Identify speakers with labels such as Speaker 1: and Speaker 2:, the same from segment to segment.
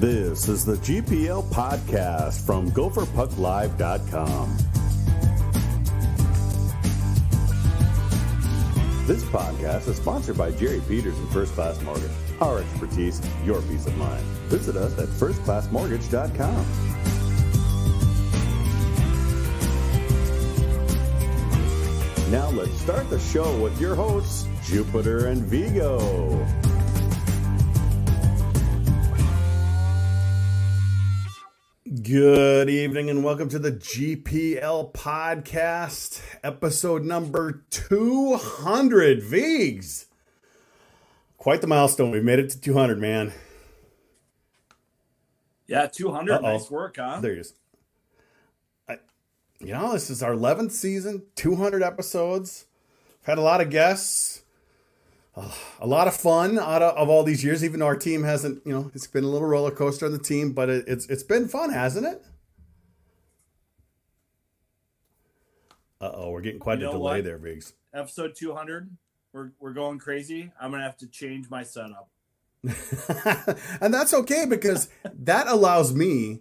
Speaker 1: This is the GPL podcast from gopherpucklive.com. This podcast is sponsored by Jerry Peters and First Class Mortgage. Our expertise, your peace of mind. Visit us at firstclassmortgage.com. Now let's start the show with your hosts, Jupiter and Vigo. Good evening and welcome to the GPL podcast, episode number 200. Vigs. Quite the milestone. We made it to 200, man.
Speaker 2: Yeah, 200.
Speaker 1: Uh-oh.
Speaker 2: Nice work, huh?
Speaker 1: There he is. I, you know, this is our 11th season, 200 episodes. We've had a lot of guests, uh, a lot of fun out of, of all these years, even though our team hasn't, you know, it's been a little roller coaster on the team, but it, it's it's been fun, hasn't it? Uh oh, we're getting quite
Speaker 2: You
Speaker 1: a delay
Speaker 2: what?
Speaker 1: there, Viggs.
Speaker 2: Episode 200. We're, we're going crazy. I'm going to have to change my setup.
Speaker 1: and that's okay because that allows me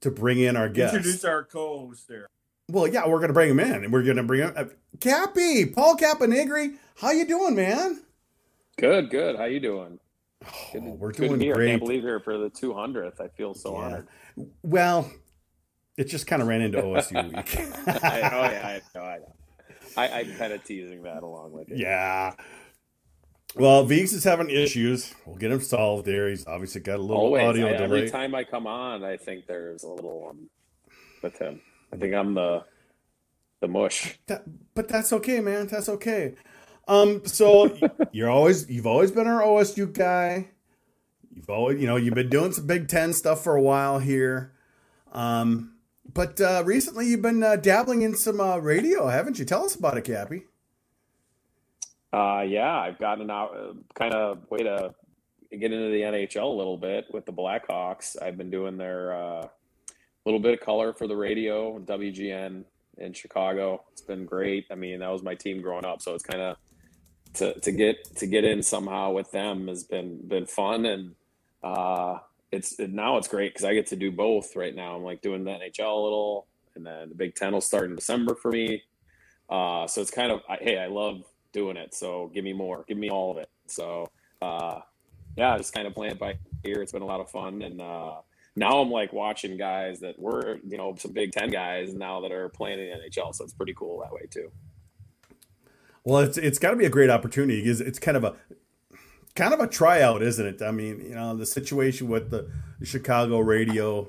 Speaker 1: to bring in our guests.
Speaker 2: Introduce our co host there.
Speaker 1: Well, yeah, we're gonna bring him in, and we're gonna bring him. Uh, Cappy, Paul Caponigri, how you doing, man?
Speaker 3: Good, good. How you doing? Good,
Speaker 1: Oh, we're doing
Speaker 3: here. I
Speaker 1: great.
Speaker 3: can't believe here for the 200th. I feel so
Speaker 1: Yeah.
Speaker 3: honored.
Speaker 1: Well, it just kind of ran into OSU week.
Speaker 3: I, oh yeah, I know. I know. I, I'm kind of teasing that along with you.
Speaker 1: yeah. Well, Veeks is having issues. We'll get him solved there. He's obviously got a little
Speaker 3: Always.
Speaker 1: audio
Speaker 3: I,
Speaker 1: delay.
Speaker 3: every time I come on, I think there's a little um, with him. I think I'm the the mush.
Speaker 1: That, but that's okay, man. That's okay. Um, so you're always you've always been our OSU guy. You've always you know you've been doing some Big Ten stuff for a while here. Um, but uh, recently you've been uh, dabbling in some uh, radio, haven't you? Tell us about it, Cappy.
Speaker 3: Uh, yeah, I've gotten out uh, kind of way to get into the NHL a little bit with the Blackhawks. I've been doing their uh, little bit of color for the radio, WGN in Chicago. It's been great. I mean, that was my team growing up, so it's kind of to to get to get in somehow with them has been been fun and uh, it's now it's great because I get to do both right now. I'm like doing the NHL a little, and then the Big Ten will start in December for me. Uh, so it's kind of I, hey, I love doing it. So give me more, give me all of it. So uh, yeah, just kind of playing it by ear. It's been a lot of fun, and uh, now I'm like watching guys that were you know some Big Ten guys now that are playing in the NHL. So it's pretty cool that way too.
Speaker 1: Well, it's it's got to be a great opportunity because it's kind of a kind of a tryout, isn't it? I mean, you know, the situation with the Chicago radio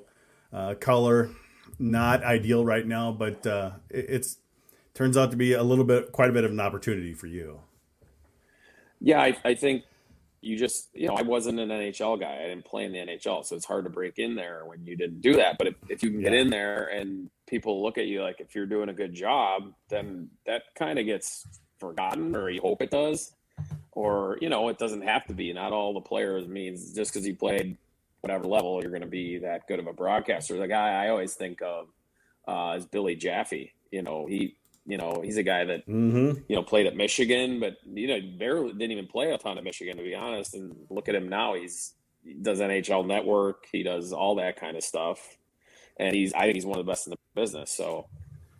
Speaker 1: uh, color not ideal right now, but uh, it, it's turns out to be a little bit, quite a bit of an opportunity for you.
Speaker 3: Yeah, I, I think you just, you know, I wasn't an NHL guy. I didn't play in the NHL. So it's hard to break in there when you didn't do that. But if, if you can get
Speaker 1: Yeah.
Speaker 3: in there and people look at you like if you're doing a good job, then that kind of gets forgotten or you hope it does. Or, you know, it doesn't have to be. Not all the players means just because you played whatever level, you're going to be that good of a broadcaster. The guy I always think of uh, is Billy Jaffe. You know, he, you know, he's a guy that
Speaker 1: Mm-hmm.
Speaker 3: you know, played at Michigan, but you know, barely didn't even play a ton at Michigan to be honest. And look at him now; he's he does NHL Network, he does all that kind of stuff, and he's I think he's one of the best in the business. So,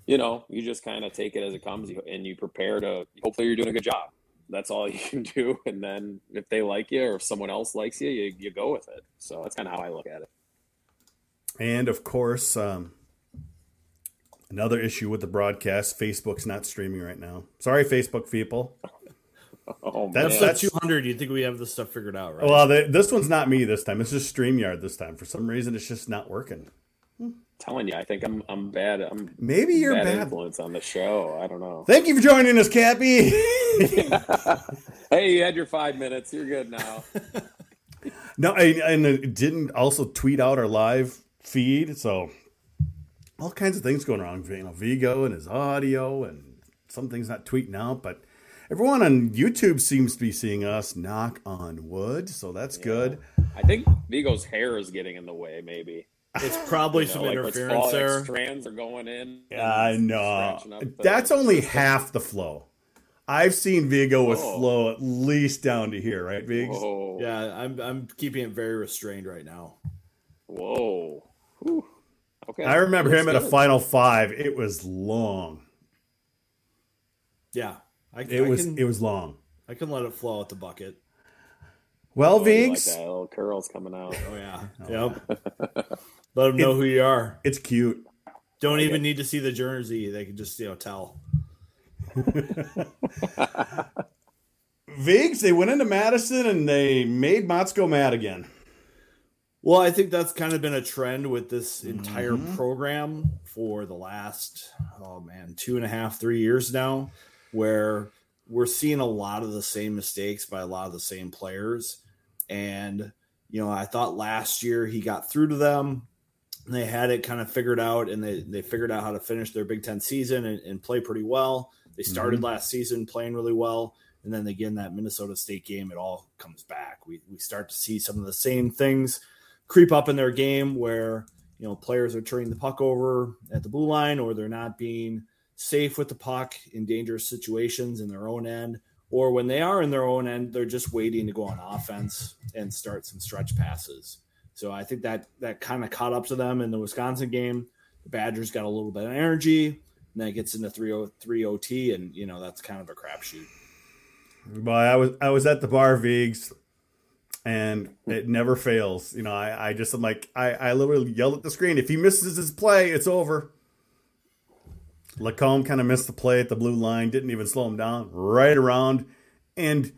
Speaker 3: you know, you just kind of take it as it comes, and you prepare to. Hopefully, you're doing a good job. That's all you can do, and then if they like you or if someone else likes you, you, you go with it. So that's kind of how I look at it.
Speaker 1: And of course, um, another issue with the broadcast: Facebook's not streaming right now. Sorry, Facebook people.
Speaker 3: Oh
Speaker 1: That's-
Speaker 3: man,
Speaker 4: Episode 200, you think we have this stuff figured out, right?
Speaker 1: Well, they, this one's not me this time. It's just Streamyard this time. For some reason, it's just not working.
Speaker 3: Telling you, I think I'm I'm bad. I'm
Speaker 1: Maybe you're
Speaker 3: bad,
Speaker 1: bad.
Speaker 3: influence on the show. I don't know.
Speaker 1: Thank you for joining us, Cappy.
Speaker 3: hey, you had your five minutes. You're good now.
Speaker 1: no, I, and it didn't also tweet out our live feed, so all kinds of things going wrong. You know, Vigo and his audio, and some things not tweeting out, but everyone on YouTube seems to be seeing us. Knock on wood, so that's good.
Speaker 3: I think Vigo's hair is getting in the way. Maybe
Speaker 4: It's probably
Speaker 3: You know,
Speaker 4: some
Speaker 3: like
Speaker 4: interference
Speaker 3: fall- like
Speaker 4: there.
Speaker 3: strands are going in. and
Speaker 1: I know.
Speaker 3: scratching the-
Speaker 1: That's only half the flow. I've seen Vigo with
Speaker 3: Whoa.
Speaker 1: flow at least down to here, right, Vigs?
Speaker 3: Whoa.
Speaker 4: Yeah, I'm I'm keeping it very restrained right now.
Speaker 3: Whoa. Whew. Okay.
Speaker 1: I remember
Speaker 3: Looks
Speaker 1: him at a final five. It was long.
Speaker 4: Yeah, I,
Speaker 1: It
Speaker 4: I
Speaker 1: was
Speaker 4: Can,
Speaker 1: it was long.
Speaker 4: I can let it flow at the bucket.
Speaker 1: Well,
Speaker 3: Oh, you like
Speaker 1: Vigs,
Speaker 3: that little curls coming out.
Speaker 4: Oh yeah. Yep. Let them know who you are.
Speaker 1: it's cute.
Speaker 4: Don't even need to see the jersey. They can just you know tell.
Speaker 1: Vigs, they went into Madison and they made Motzko mad again.
Speaker 4: Well, I think that's kind of been a trend with this mm-hmm. entire program for the last, oh man, two and a half, three years now, where we're seeing a lot of the same mistakes by a lot of the same players. And, you know, I thought last year he got through to them. They had it kind of figured out and they, they figured out how to finish their Big Ten season and, and play pretty well. They started mm-hmm. last season playing really well. And then again, that Minnesota State game, it all comes back. We, we start to see some of the same things creep up in their game where you know players are turning the puck over at the blue line or they're not being safe with the puck in dangerous situations in their own end or when they are in their own end they're just waiting to go on offense and start some stretch passes so i think that that kind of caught up to them in the wisconsin game the badgers got a little bit of energy and then it gets into 303 ot and you know that's kind of a crapshoot
Speaker 1: But I was I was at the bar, Vigs, and it never fails. You know, I, I just am like I, I literally yelled at the screen. If he misses his play, it's over. Lacombe kind of missed the play at the blue line, didn't even slow him down, right around. And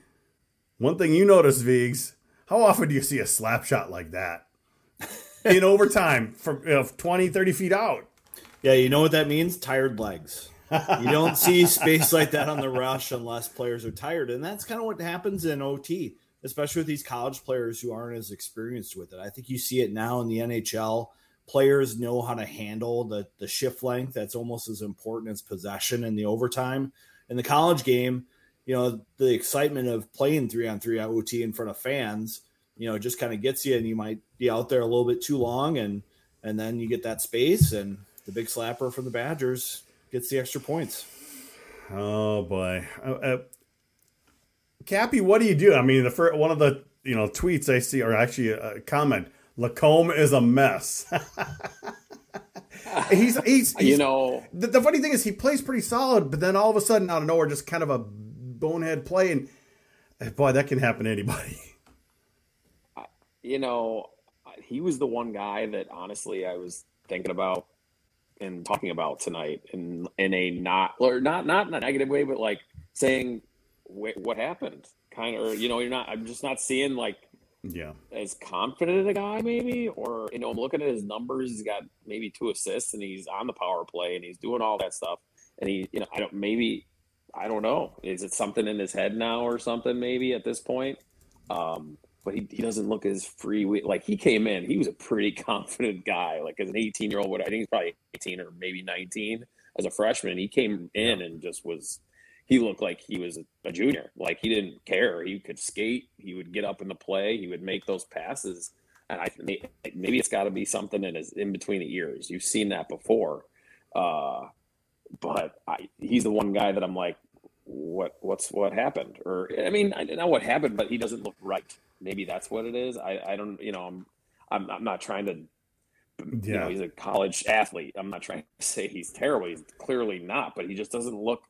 Speaker 1: one thing you notice, Vigs, how often do you see a slap shot like that? In overtime from you know, 20, 30 feet out.
Speaker 4: Yeah, you know what that means? Tired legs. You don't see space like that on the rush unless players are tired. And that's kind of what happens in OT, especially with these college players who aren't as experienced with it. I think you see it now in the NHL. Players know how to handle the, the shift length. That's almost as important as possession in the overtime. In the college game, you know, the excitement of playing three on three OT in front of fans, you know, just kind of gets you and you might be out there a little bit too long and and then you get that space and the big slapper from the Badgers gets the extra points.
Speaker 1: Oh boy, uh, uh, Cappy, what do you do? I mean, the first, one of the you know tweets I see, or actually a comment, Lacombe is a mess. he's, he's, he's
Speaker 3: you know,
Speaker 1: the, the funny thing is he plays pretty solid, but then all of a sudden out of nowhere, just kind of a bonehead play, and uh, boy, that can happen to anybody.
Speaker 3: you know, he was the one guy that honestly I was thinking about and talking about tonight in in a not or not not in a negative way, but like saying what happened, kind of, or you know, you're not. I'm just not seeing like
Speaker 1: Yeah,
Speaker 3: as confident of a guy, maybe, or you know, I'm looking at his numbers. He's got maybe two assists, and he's on the power play, and he's doing all that stuff. And he, you know, I don't maybe, I don't know. Is it something in his head now, or something? Maybe at this point, um, but he, he doesn't look as free. Like he came in, he was a pretty confident guy. Like as an 18 year old, what I think he's probably 18 or maybe 19 as a freshman. He came in and just was. He looked like he was a junior. Like he didn't care. He could skate. He would get up in the play. He would make those passes. And I maybe it's got to be something in his in between the ears. You've seen that before. Uh, but I, he's the one guy that I'm like, what what's what happened? Or I mean, I don't know what happened, but he doesn't look right. Maybe that's what it is. I, I don't, you know, I'm I'm, I'm not trying to. You
Speaker 1: Yeah.
Speaker 3: know, he's a college athlete. I'm not trying to say he's terrible. He's clearly not, but he just doesn't look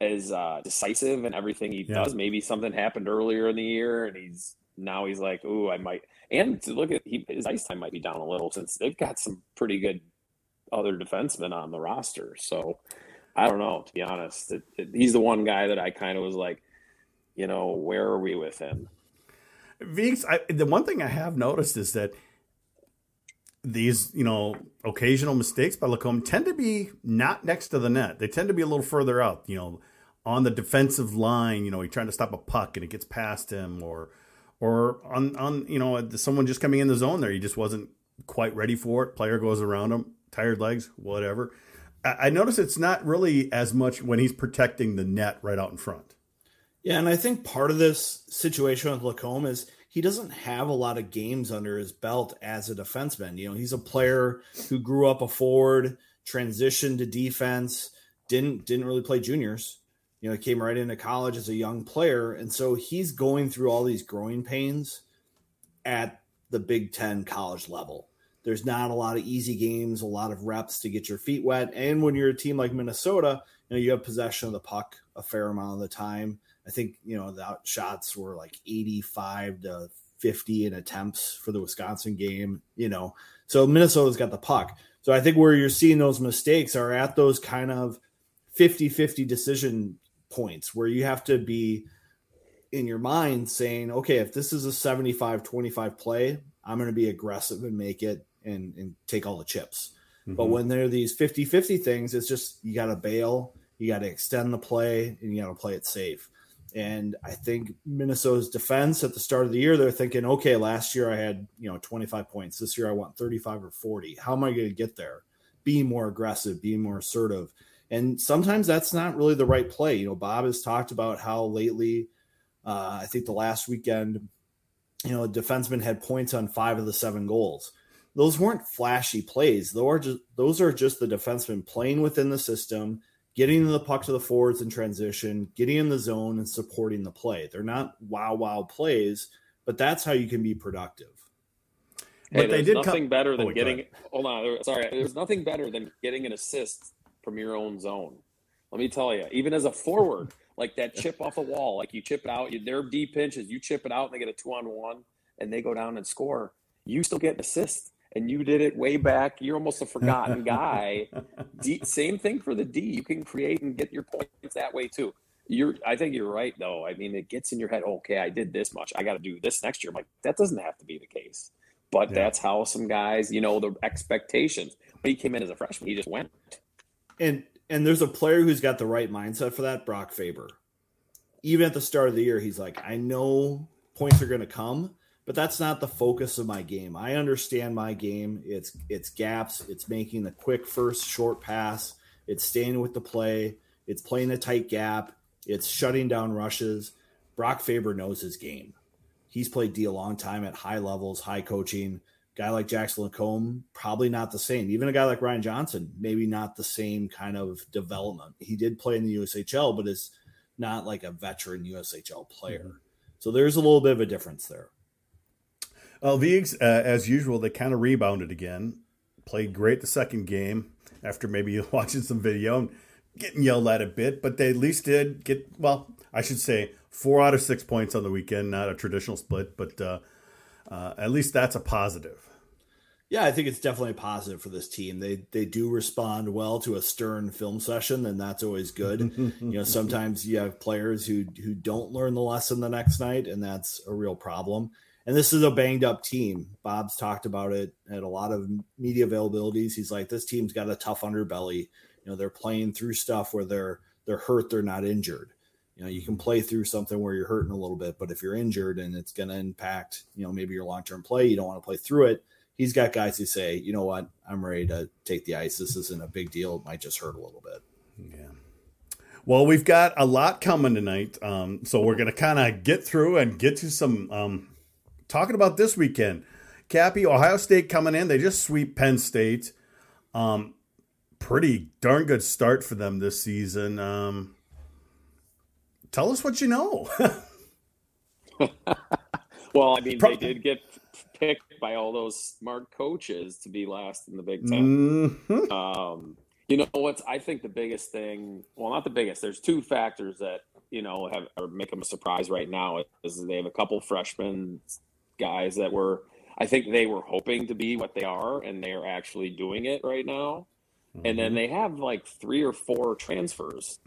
Speaker 3: as uh, decisive in everything he
Speaker 1: Yeah.
Speaker 3: does. Maybe something happened earlier in the year, and he's now he's like, "Ooh, I might." And to look at he, his ice time might be down a little since they've got some pretty good other defensemen on the roster. So I don't know. To be honest, it, it, he's the one guy that I kind of was like, you know, where are we with him?
Speaker 1: Veeks, the one thing I have noticed is that these, you know, occasional mistakes by Lacombe tend to be not next to the net. They tend to be a little further out, you know, on the defensive line. You know, he's trying to stop a puck and it gets past him, or, or on, on, you know, someone just coming in the zone there. He just wasn't quite ready for it. Player goes around him, tired legs, whatever. I, notice it's not really as much when he's protecting the net right out in front.
Speaker 4: Yeah, and I think part of this situation with Lacombe is he doesn't have a lot of games under his belt as a defenseman. You know, he's a player who grew up a forward, transitioned to defense, didn't didn't really play juniors. You know, he came right into college as a young player, and so he's going through all these growing pains at the Big Ten college level. There's not a lot of easy games, a lot of reps to get your feet wet. And when you're a team like Minnesota, you know, you have possession of the puck a fair amount of the time. I think, you know, the shots were like 85 to 50 in attempts for the Wisconsin game, you know. So Minnesota's got the puck. So I think where you're seeing those mistakes are at those kind of 50 50 decision points where you have to be in your mind saying, okay, if this is a 75 25 play, I'm going to be aggressive and make it and, and take all the chips. Mm-hmm. But when there are these 50 50 things, it's just you got to bail, you got to extend the play, and you got to play it safe. And I think Minnesota's defense at the start of the year, they're thinking, okay, last year I had, you know, 25 points. This year I want 35 or 40. How am I going to get there? Be more aggressive, be more assertive. And sometimes that's not really the right play. You know, Bob has talked about how lately, uh, I think the last weekend, you know, a defenseman had points on five of the seven goals. Those weren't flashy plays. Those are just, those are just the defenseman playing within the system, getting the puck to the forwards in transition, getting in the zone, and supporting the play. They're not wow wow plays, but that's how you can be productive.
Speaker 3: Hey, but they did nothing come... better than oh, getting. Hold on, sorry. There's nothing better than getting an assist from your own zone. Let me tell you, even as a forward, like that chip off a wall, like you chip it out, you, their deep pinches, you chip it out, and they get a two on one, and they go down and score. You still get an assist and you did it way back. You're almost a forgotten guy. D, same thing for the D. You can create and get your points that way too. You're, I think you're right though. I mean, it gets in your head. Okay, I did this much. I got to do this next year. I'm like, that doesn't have to be the case, but yeah. that's how some guys, you know, the expectations. When he came in as a freshman, he just went.
Speaker 4: And and there's a player who's got the right mindset for that. Brock Faber. Even at the start of the year, he's like, I know points are going to come but that's not the focus of my game. I understand my game. It's it's gaps. It's making the quick first short pass. It's staying with the play. It's playing a tight gap. It's shutting down rushes. Brock Faber knows his game. He's played D a long time at high levels, high coaching. Guy like Jackson Lacombe, probably not the same. Even a guy like Ryan Johnson, maybe not the same kind of development. He did play in the USHL, but is not like a veteran USHL player. Mm-hmm. So there's a little bit of a difference there.
Speaker 1: Well, Vigs, uh, as usual, they kind of rebounded again. Played great the second game after maybe watching some video and getting yelled at a bit, but they at least did get, well, I should say four out of six points on the weekend, not a traditional split, but uh, uh, at least that's a positive.
Speaker 4: Yeah, I think it's definitely a positive for this team. They they do respond well to a stern film session, and that's always good. you know, sometimes you have players who who don't learn the lesson the next night, and that's a real problem and this is a banged up team. Bob's talked about it at a lot of media availabilities. He's like, this team's got a tough underbelly. You know, they're playing through stuff where they're they're hurt, they're not injured. You know, you can play through something where you're hurting a little bit, but if you're injured and it's going to impact, you know, maybe your long term play, you don't want to play through it. He's got guys who say, you know what, I'm ready to take the ice. This isn't a big deal. It might just hurt a little bit.
Speaker 1: Yeah. Well, we've got a lot coming tonight, um, so we're going to kind of get through and get to some um, talking about this weekend, Cappy, Ohio State coming in. They just sweep Penn State. Um, pretty darn good start for them this season. Um, tell us what you know.
Speaker 3: well, I mean, Pro- they did get picked by all those smart coaches to be last in the Big 10 mm-hmm. um, you know what's? I think the biggest thing. Well, not the biggest. There's two factors that you know have or make them a surprise right now. Is they have a couple freshmen guys that were I think they were hoping to be what they are and they're actually doing it right now. Mm-hmm. And then mm-hmm. they have like three or four transfers.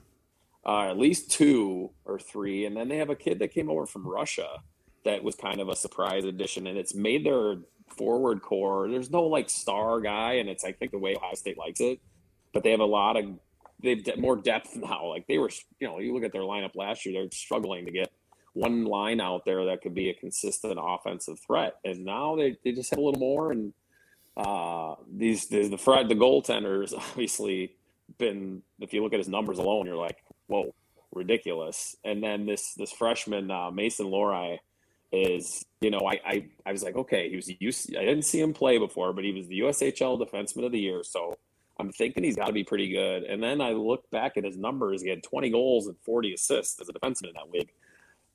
Speaker 3: Uh, at least two or three, and then they have a kid that came over from Russia that was kind of a surprise addition, and it's made their forward core. There's no like star guy, and it's I think the way Ohio State likes it, but they have a lot of they've more depth now. Like they were, you know, you look at their lineup last year, they're struggling to get one line out there that could be a consistent offensive threat. And now they, they just have a little more. And uh, these, these the Fred the goaltenders obviously been if you look at his numbers alone, you're like, whoa, ridiculous. And then this this freshman uh, Mason Lohrei is you know I, I I was like okay he was used I didn't see him play before but he was the USHL defenseman of the year so I'm thinking he's got to be pretty good. And then I look back at his numbers. He had 20 goals and 40 assists as a defenseman in that league.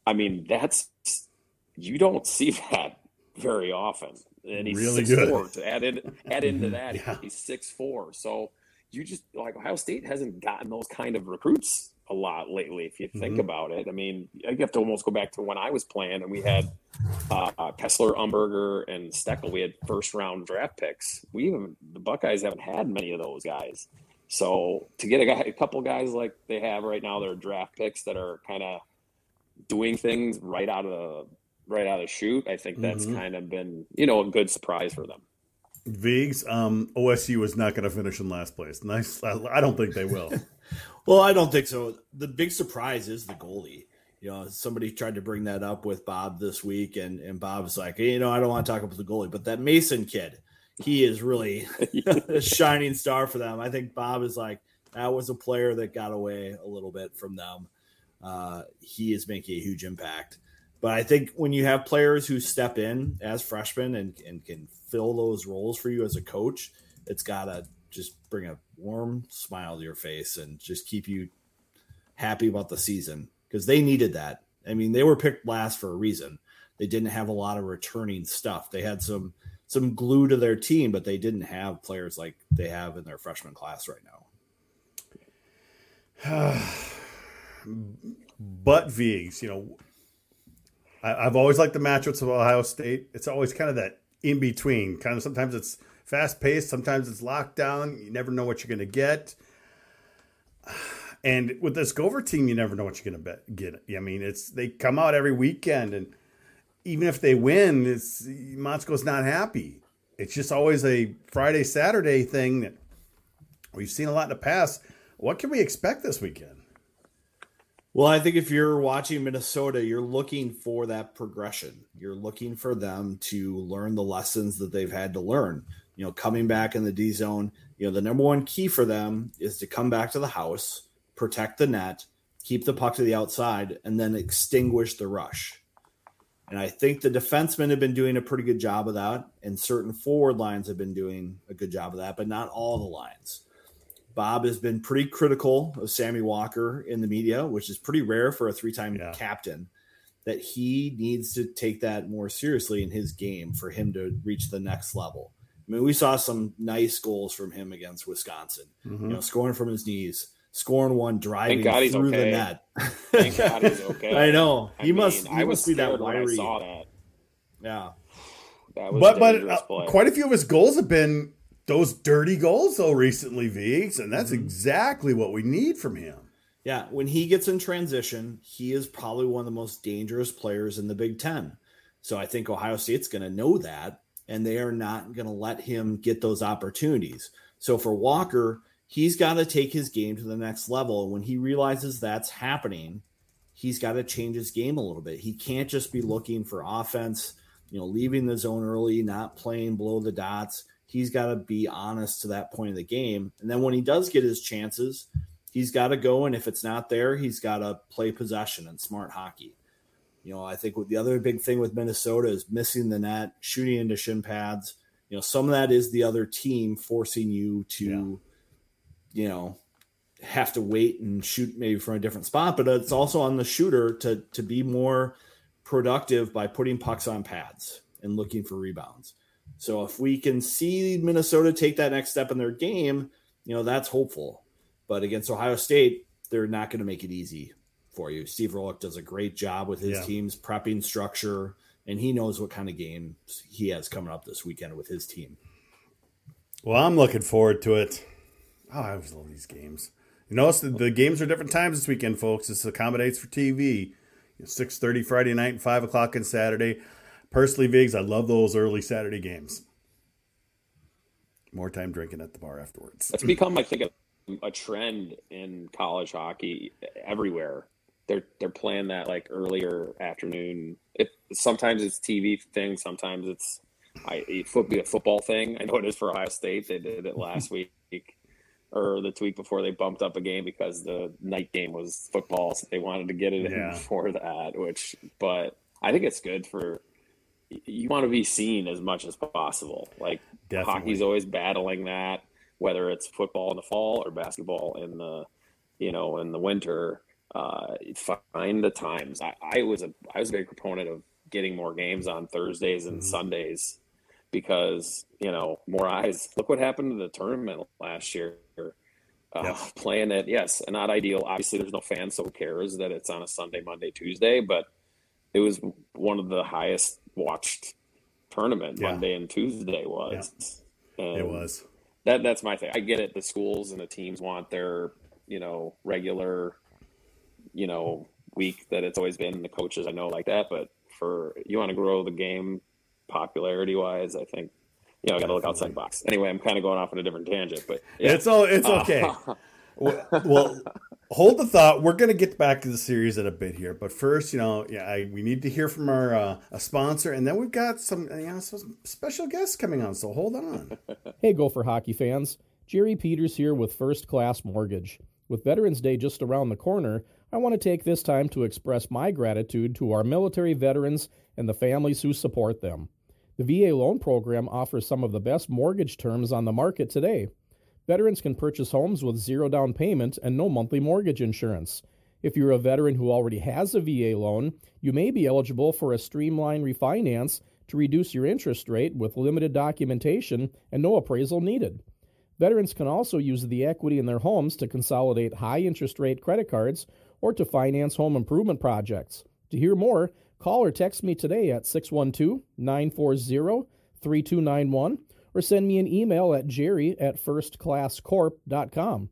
Speaker 3: I mean, that's you don't see that very often. and he's
Speaker 1: Really
Speaker 3: six
Speaker 1: good.
Speaker 3: four. To add in add into that,
Speaker 1: Yeah.
Speaker 3: he's six four. So you just like Ohio State hasn't gotten those kind of recruits a lot lately. If you think
Speaker 1: Mhm.
Speaker 3: about it, I mean, you have to almost go back to when I was playing and we had uh, uh, Kesler, Umberger, and Steckel. We had first round draft picks. We even the Buckeyes haven't had many of those guys. So to get a guy, a couple guys like they have right now, they're draft picks that are kind of doing things right out of the right out of the chute. I think that's
Speaker 1: Mhm.
Speaker 3: kind of been you know a good surprise for them.
Speaker 1: Vigs, um, OSU is not going to finish in last place. Nice. I, I don't think they will.
Speaker 4: Well, I don't think so. The big surprise is the goalie. You know, somebody tried to bring that up with Bob this week, and and Bob's like, hey, you know, I don't want to talk about the goalie, but that Mason kid, he is really a shining star for them. I think Bob is like that was a player that got away a little bit from them. Uh, he is making a huge impact. But I think when you have players who step in as freshmen and, and can fill those roles for you as a coach, it's got to just bring a warm smile to your face and just keep you happy about the season because they needed that. I mean, they were picked last for a reason. They didn't have a lot of returning stuff. They had some some glue to their team, but they didn't have players like they have in their freshman class right now.
Speaker 1: But Vigs, you know, I, I've always liked the matchups of Ohio State. It's always kind of that in between. Kind of sometimes it's fast paced, sometimes it's locked down. You never know what you're going to get. And with this Gopher team, you never know what you're going to get. I mean, it's they come out every weekend, and even if they win, it's Motzko's not happy. It's just always a Friday Saturday thing that we've seen a lot in the past. What can we expect this weekend?
Speaker 4: Well, I think if you're watching Minnesota, you're looking for that progression. You're looking for them to learn the lessons that they've had to learn. You know, coming back in the D zone, you know, the number one key for them is to come back to the house, protect the net, keep the puck to the outside, and then extinguish the rush. And I think the defensemen have been doing a pretty good job of that, and certain forward lines have been doing a good job of that, but not all the lines. Bob has been pretty critical of Sammy Walker in the media, which is pretty rare for a three time
Speaker 1: Yeah.
Speaker 4: captain. That he needs to take that more seriously in his game for him to reach the next level. I mean, we saw some nice goals from him against Wisconsin,
Speaker 1: Mm-hmm.
Speaker 4: you know, scoring from his knees, scoring one, driving
Speaker 3: God he's
Speaker 4: through the net.
Speaker 3: Thank God he's okay.
Speaker 4: I know.
Speaker 3: I
Speaker 4: He
Speaker 3: mean,
Speaker 4: must, he
Speaker 3: I was
Speaker 4: must be that
Speaker 3: scared when I
Speaker 4: wiry.
Speaker 3: saw that.
Speaker 4: Yeah.
Speaker 3: That was
Speaker 1: but but uh, quite a few of his goals have been those dirty goals though recently, Vigs, and that's
Speaker 4: Mm-hmm.
Speaker 1: exactly what we need from him.
Speaker 4: Yeah, when he gets in transition, he is probably one of the most dangerous players in the Big Ten. So I think Ohio State's going to know that, and they are not going to let him get those opportunities. So for Walker, he's got to take his game to the next level. And when he realizes that's happening, he's got to change his game a little bit. He can't just be looking for offense, you know, leaving the zone early, not playing below the dots. He's got to be honest to that point of the game. And then when he does get his chances, he's got to go. And if it's not there, he's got to play possession and smart hockey. You know, I think the other big thing with Minnesota is missing the net, shooting into shin pads. You know, some of that is the other team forcing you to, you know, have to wait and shoot maybe from a different spot, but it's also on the shooter to to be more productive by putting pucks on pads and looking for rebounds. So if we can see Minnesota take that next step in their game, you know, that's hopeful. But against Ohio State, they're not going to make it easy for you. Steve Rohlik does a great job with his
Speaker 1: Yeah.
Speaker 4: team's prepping structure, and he knows what kind of games he has coming up this weekend with his team.
Speaker 1: Well, I'm looking forward to it. Oh, I always love these games. You notice the, the games are different times this weekend, folks. This accommodates for TV. Six thirty Friday night and five o'clock on Saturday. Personally, Vigs, I love those early Saturday games. More time drinking at the bar afterwards.
Speaker 3: It's become, I think, a, a trend in college hockey everywhere. They're they're playing that like earlier afternoon. It sometimes it's TV thing, sometimes it's I it be a football thing. I know it is for Ohio State. They did it last week or the week before they bumped up a game because the night game was football, so they wanted to get it
Speaker 1: Yeah.
Speaker 3: in before that. Which, but I think it's good for you want to be seen as much as possible. Like
Speaker 1: Definitely.
Speaker 3: hockey's always battling that, whether it's football in the fall or basketball in the, you know, in the winter. Uh, find the times. I, I was a I was a big proponent of getting more games on Thursdays and Sundays because you know more eyes. Look what happened to the tournament last year. Uh,
Speaker 1: Yep.
Speaker 3: Playing it, yes, not ideal. Obviously, there's no fan, so cares that it's on a Sunday, Monday, Tuesday? But it was one of the highest watched tournament.
Speaker 1: Yeah.
Speaker 3: Monday and Tuesday was. And
Speaker 1: It was.
Speaker 3: that that's my thing. I get it. The schools and the teams want their you know regular, you know, week that it's always been. The coaches I know like that, but for you want to grow the game popularity wise, I think you know, got to look outside the box. Anyway, I'm kind of going off on a different tangent, but yeah.
Speaker 1: It's all. It's
Speaker 3: Uh,
Speaker 1: okay. well, well, hold the thought. We're going to get back to the series in a bit here, but first, you know, yeah, I, we need to hear from our uh, a sponsor, and then we've got some, you know, some special guests coming on. So hold on.
Speaker 5: Hey, Gopher hockey fans. Jerry Peters here with First Class Mortgage. With Veterans Day just around the corner, I want to take this time to express my gratitude to our military veterans and the families who support them. The VA loan program offers some of the best mortgage terms on the market today. Veterans can purchase homes with zero down payment and no monthly mortgage insurance. If you're a veteran who already has a VA loan, you may be eligible for a streamlined refinance to reduce your interest rate with limited documentation and no appraisal needed. Veterans can also use the equity in their homes to consolidate high interest rate credit cards or to finance home improvement projects. To hear more, call or text me today at 612 940 3291 or send me an email at jerry at firstclasscorp.com.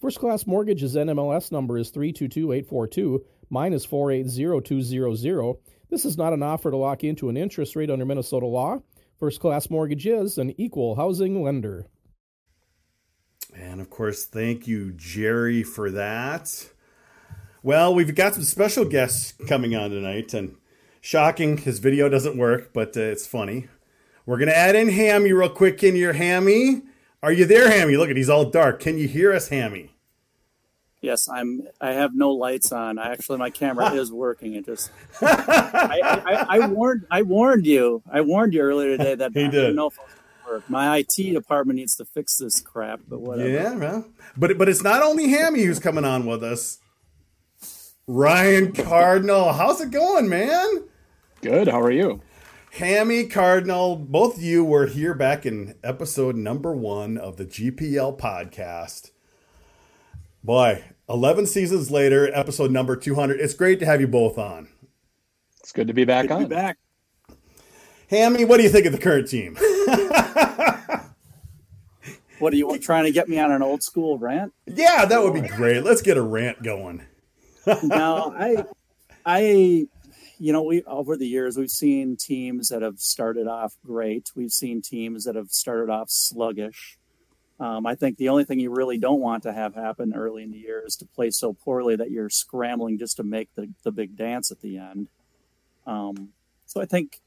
Speaker 5: First Class Mortgage's NMLS number is 322842, mine is 480200. This is not an offer to lock into an interest rate under Minnesota law. First Class Mortgage is an equal housing lender.
Speaker 1: And of course, thank you, Jerry, for that. Well, we've got some special guests coming on tonight, and shocking, his video doesn't work, but uh, it's funny. We're gonna add in Hammy real quick in your Hammy. Are you there, Hammy? Look at he's all dark. Can you hear us, Hammy?
Speaker 6: Yes, I'm. I have no lights on. I actually, my camera is working. It just. I, I, I warned. I warned you. I warned you earlier today that
Speaker 1: He
Speaker 6: I
Speaker 1: did.
Speaker 6: didn't know if it work. My IT department needs to fix this crap, but whatever.
Speaker 1: Yeah, well, but but it's not only Hammy who's coming on with us. Ryan Cardinal, how's it going, man?
Speaker 7: Good. How are you?
Speaker 1: Hammy Cardinal, both of you were here back in episode number one of the GPL podcast. Boy, 11 seasons later, episode number 200. It's great to have you both on.
Speaker 7: It's good to be back
Speaker 6: Good to be
Speaker 7: on.
Speaker 6: back.
Speaker 1: Hammy, what do you think of the current team?
Speaker 6: What are you trying to get me on an old school rant?
Speaker 1: yeah, that would be great. Let's get a rant going.
Speaker 6: no, I, I, you know, we over the years we've seen teams that have started off great. We've seen teams that have started off sluggish. Um, I think the only thing you really don't want to have happen early in the year is to play so poorly that you're scrambling just to make the, the big dance at the end. Um, so I think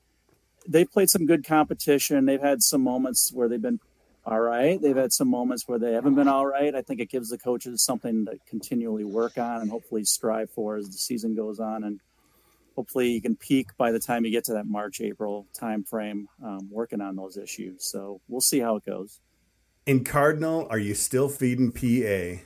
Speaker 6: they played some good competition. They've had some moments where they've been all right. They've had some moments where they haven't been all right. I think it gives the coaches something to continually work on and hopefully strive for as the season goes on. And hopefully you can peak by the time you get to that March, April time frame, um, working on those issues. So we'll see how it goes.
Speaker 1: In Cardinal, are you still feeding PA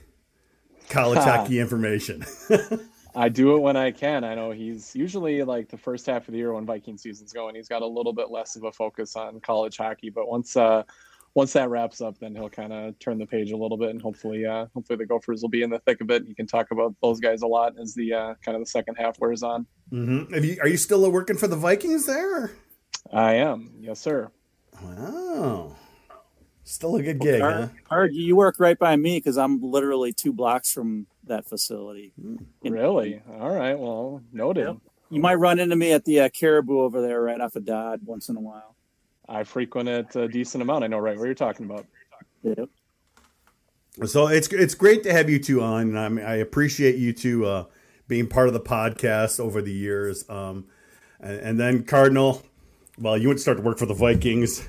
Speaker 1: college hockey information?
Speaker 7: I do it when I can. I know he's usually like the first half of the year when Viking season's going, he's got a little bit less of a focus on college hockey. But once uh once that wraps up, then he'll kind of turn the page a little bit, and hopefully, uh, hopefully the Gophers will be in the thick of it. You can talk about those guys a lot as the uh, kind of the second half wears on.
Speaker 1: mm-hmm. Have you, are you still working for the Vikings there?
Speaker 7: I am, yes, sir.
Speaker 1: Wow. Still a good gig, huh?
Speaker 6: Art, Art, you work right by me because I'm literally two blocks from that facility. In-
Speaker 7: Really? All right. Well, noted.
Speaker 6: Yep. You might run into me at the uh, Caribou over there, right off of Dodd, once in a while.
Speaker 7: I frequent it a decent amount. I know right what you're talking about.
Speaker 6: Yep.
Speaker 1: So it's it's great to have you two on. and I'm, I appreciate you two uh, being part of the podcast over the years. Um, and, and then Cardinal, well, you went to start to work for the Vikings,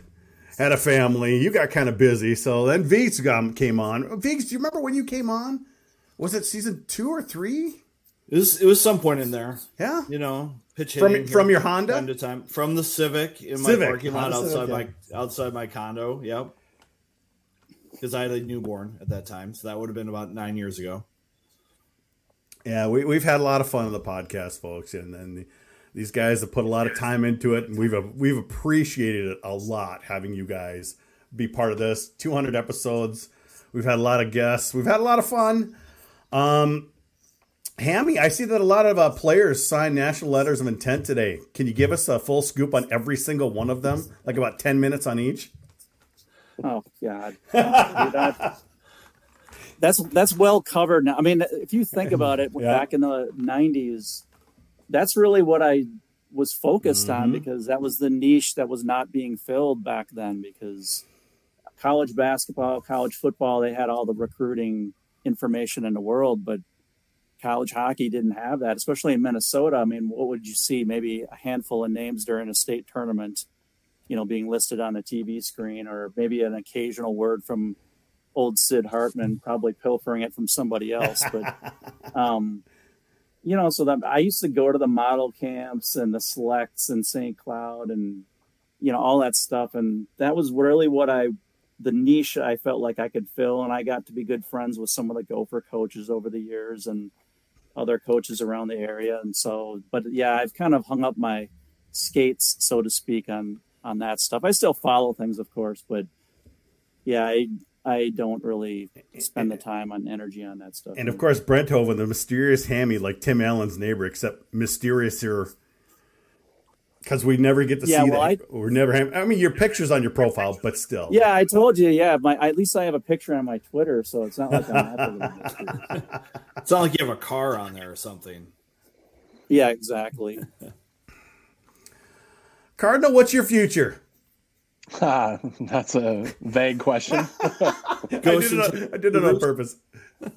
Speaker 1: had a family, you got kind of busy. So then Viggs came on. Viggs, do you remember when you came on? Was it season two or three?
Speaker 4: It was it was some point in there,
Speaker 1: Yeah.
Speaker 4: you know, pitch
Speaker 1: From- from your Honda?
Speaker 4: time to time from the Civic in my parking lot
Speaker 1: Honda
Speaker 4: outside
Speaker 1: Civic,
Speaker 4: my outside my condo. Yep, because I had a newborn at that time, so that would have been about nine years ago.
Speaker 1: Yeah, we, we've had a lot of fun on the podcast, folks, and then These guys have put a lot of time into it, and we've we've appreciated it a lot having you guys be part of this. 200 episodes. We've had a lot of guests. We've had a lot of fun. Um, Hammy, I see that a lot of uh, players signed national letters of intent today. Can you give us a full scoop on every single one of them? Like about 10 minutes on each?
Speaker 6: Oh God, that, that's that's well covered now. I mean, if you think about it, yeah. back in the '90s, that's really what I was focused mm-hmm. on because that was the niche that was not being filled back then. Because college basketball, college football, they had all the recruiting information in the world, but college hockey didn't have that, especially in Minnesota. I mean, what would you see? Maybe a handful of names during a state tournament, you know, being listed on a TV screen, or maybe an occasional word from old Sid Hartman, probably pilfering it from somebody else. But, um, you know, so that I used to go to the model camps and the selects in St. Cloud and, you know, all that stuff. And that was really what I the niche I felt like I could fill, and I got to be good friends with some of the Gopher coaches over the years and other coaches around the area. And so, but yeah, I've kind of hung up my skates, so to speak, on on that stuff. I still follow things, of course, but yeah, I I don't really spend the time on energy on that stuff.
Speaker 1: And of course, Brenthoven, the mysterious hammy, like Tim Allen's neighbor, except mysteriouser because we never get to yeah, see well, that. I, We're never. Have, I mean, your picture's on your profile, but still.
Speaker 6: Yeah, I told you. Yeah, my at least I have a picture on my Twitter, so it's not like I'm.
Speaker 4: it's not like you have a car on there or something.
Speaker 6: Yeah, exactly.
Speaker 1: Cardinal, what's your future?
Speaker 7: Uh, that's a vague question.
Speaker 1: I, did it on, I did it on purpose.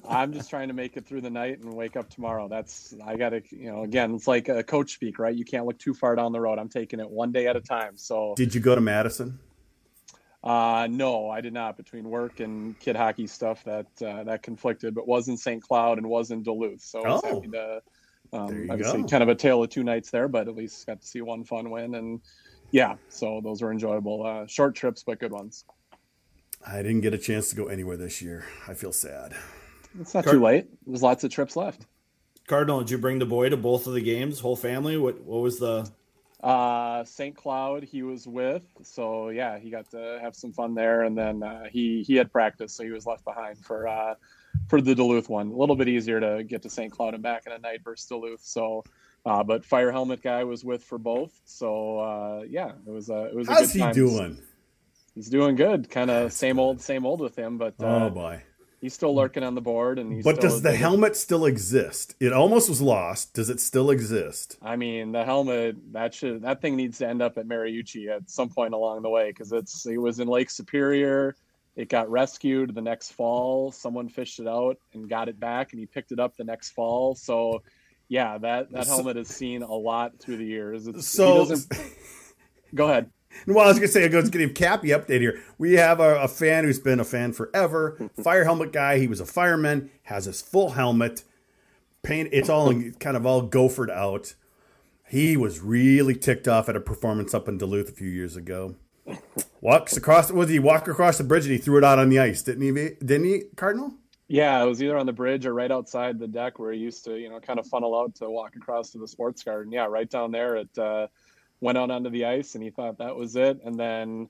Speaker 7: I'm just trying to make it through the night and wake up tomorrow. That's I got to, you know, again, it's like a coach speak, right? You can't look too far down the road. I'm taking it one day at a time. So,
Speaker 1: did you go to Madison?
Speaker 7: Uh, no, I did not. Between work and kid hockey stuff, that uh, that conflicted, but was in St. Cloud and was in Duluth. So I was oh. happy to. Um, obviously, go. kind of a tale of two nights there, but at least got to see one fun win, and yeah, so those were enjoyable, uh, short trips, but good ones.
Speaker 1: I didn't get a chance to go anywhere this year. I feel sad.
Speaker 7: It's not Card- too late. There's lots of trips left.
Speaker 4: Cardinal, did you bring the boy to both of the games, whole family? What what was the
Speaker 7: uh St. Cloud he was with. So yeah, he got to have some fun there and then uh, he he had practice so he was left behind for uh for the Duluth one. A little bit easier to get to St. Cloud and back in a night versus Duluth. So uh, but fire helmet guy was with for both. So uh, yeah, it was a it was a
Speaker 1: How's
Speaker 7: good time.
Speaker 1: he doing?
Speaker 7: He's doing good. Kind of same old same old with him, but
Speaker 1: uh, oh boy
Speaker 7: he's still lurking on the board and he's
Speaker 1: but does the helmet still exist? It almost was lost. Does it still exist?
Speaker 7: I mean the helmet that should that thing needs to end up at mariucci at some point along the way because it's it was in lake superior. It got rescued the next fall. Someone fished it out and got it back and he picked it up the next fall. So yeah that that helmet has seen a lot through the years. It's, so go ahead
Speaker 1: well, I was going to say, I was going to give Cappy update here. We have a, a, fan who's been a fan forever, fire helmet guy. He was a fireman, has his full helmet, paint. It's all kind of all gophered out. He was really ticked off at a performance up in Duluth a few years ago. Walks across, was he walk across the bridge and he threw it out on the ice? Didn't he? Didn't he, Cardinal?
Speaker 7: Yeah, it was either on the bridge or right outside the deck where he used to, you know, kind of funnel out to walk across to the sports garden. Yeah, right down there at. Uh, went out onto the ice and he thought that was it. And then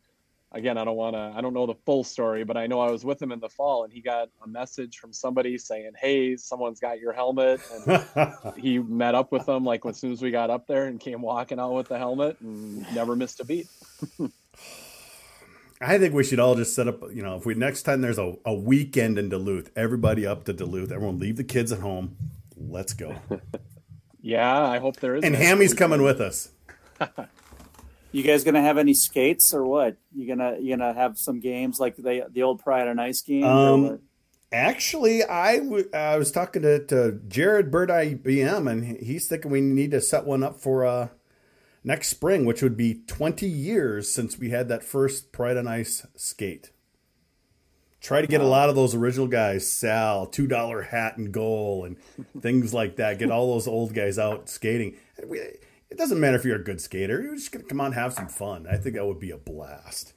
Speaker 7: again, I don't want to, I don't know the full story, but I know I was with him in the fall and he got a message from somebody saying, Hey, someone's got your helmet. And he met up with them like as soon as we got up there and came walking out with the helmet and never missed a beat.
Speaker 1: I think we should all just set up, you know, if we next time there's a, a weekend in Duluth, everybody up to Duluth, everyone leave the kids at home. Let's go.
Speaker 7: yeah, I hope there is.
Speaker 1: And Hammy's coming with us.
Speaker 6: you guys gonna have any skates or what? You gonna you gonna have some games like the the old Pride on Ice game?
Speaker 1: Um, actually, I, w- I was talking to, to Jared Bird IBM, and he's thinking we need to set one up for uh, next spring, which would be 20 years since we had that first Pride on Ice skate. Try to get a lot of those original guys, Sal, two dollar hat and goal, and things like that. Get all those old guys out skating. We, it doesn't matter if you're a good skater. You're just gonna come on have some fun. I think that would be a blast.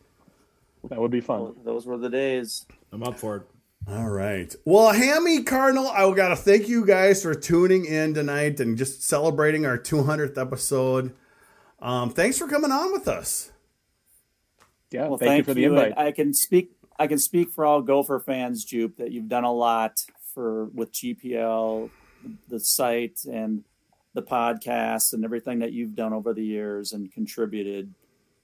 Speaker 7: That would be fun.
Speaker 6: Those were the days.
Speaker 4: I'm up for it.
Speaker 1: All right. Well, Hammy Cardinal, I got to thank you guys for tuning in tonight and just celebrating our 200th episode. Um, thanks for coming on with us.
Speaker 7: Yeah,
Speaker 6: Well,
Speaker 7: thank, you for the
Speaker 6: and
Speaker 7: invite.
Speaker 6: I can speak. I can speak for all Gopher fans, Jupe, that you've done a lot for with GPL, the site, and the podcast, and everything that you've done over the years and contributed.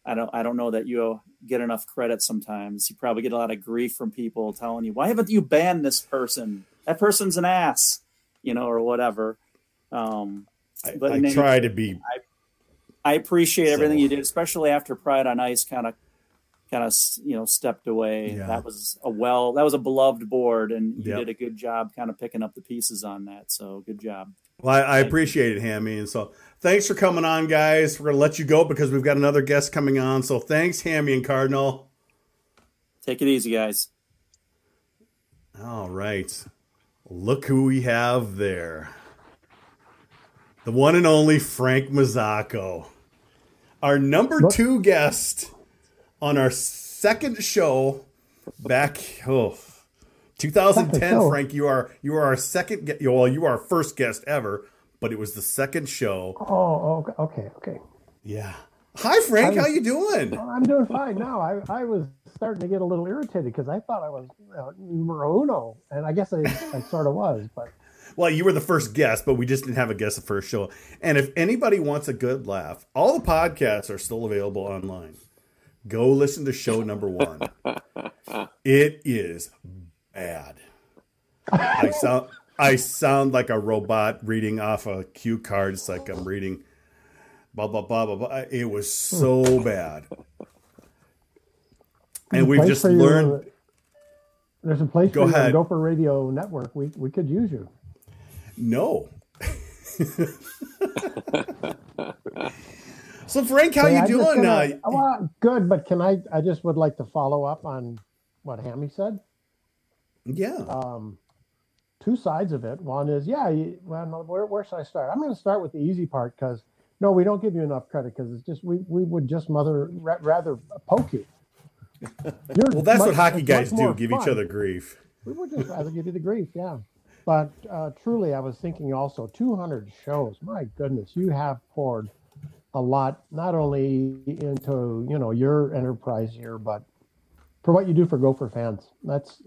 Speaker 6: I don't. I don't know that you get enough credit. Sometimes you probably get a lot of grief from people telling you, "Why haven't you banned this person? That person's an ass," you know, or whatever. Um,
Speaker 1: I,
Speaker 6: But
Speaker 1: I
Speaker 6: Nate-
Speaker 1: try to be.
Speaker 6: I appreciate everything
Speaker 1: So-
Speaker 6: you did, especially after Pride on Ice kind of kind of you know stepped away.
Speaker 1: Yeah.
Speaker 6: That was a well, that was a beloved board, and you
Speaker 1: Yep.
Speaker 6: did a good job kind of picking up the pieces on that. So good job.
Speaker 1: Well, I, I appreciate it, Hammy. And so thanks for coming on, guys. We're going to let you go because we've got another guest coming on. So thanks, Hammy and Cardinal.
Speaker 6: Take it easy, guys.
Speaker 1: All right. Look who we have there. The one and only Frank Mazzocco. Our number two guest on our second show back oh 2010
Speaker 8: Second show.
Speaker 1: Frank you are you are our second ge- well you are our first guest ever but it was the second show
Speaker 8: Oh, okay, okay, okay.
Speaker 1: yeah hi Frank
Speaker 8: I
Speaker 1: how you doing
Speaker 8: Well, I'm doing fine now. I, I was starting to get a little irritated because I thought I was uh, numero uno, and I guess I, I sort of was, but
Speaker 1: Well, you were the first guest, but we just didn't have a guest the first show. And if anybody wants a good laugh, all the podcasts are still available online. Go listen to show number one. it is bad. I sound I sound like a robot reading off a cue card. It's like I'm reading blah blah blah blah blah. It was so bad. And we've just
Speaker 8: for you-
Speaker 1: learned
Speaker 8: There's a place
Speaker 1: Go
Speaker 8: for
Speaker 1: ahead.
Speaker 8: Gopher Radio Network. We we could use you.
Speaker 1: No. so Frank, how
Speaker 8: Hey,
Speaker 1: you
Speaker 8: I'm
Speaker 1: doing?
Speaker 8: gonna-
Speaker 1: uh,
Speaker 8: well, good, but can I? I just would like to follow up on what Hammy said.
Speaker 1: Yeah.
Speaker 8: Um, two sides of it. One is, yeah, you, well, where where should I start? I'm going to start with the easy part because no, we don't give you enough credit because it's just we we would just mother ra- rather poke you.
Speaker 1: Well, that's what hockey guys do: give each other grief.
Speaker 8: We would just rather give you the grief, yeah. But uh, truly, I was thinking also 200 shows. My goodness, you have poured a lot, not only into you know your enterprise here, but for what you do for Gopher fans. That's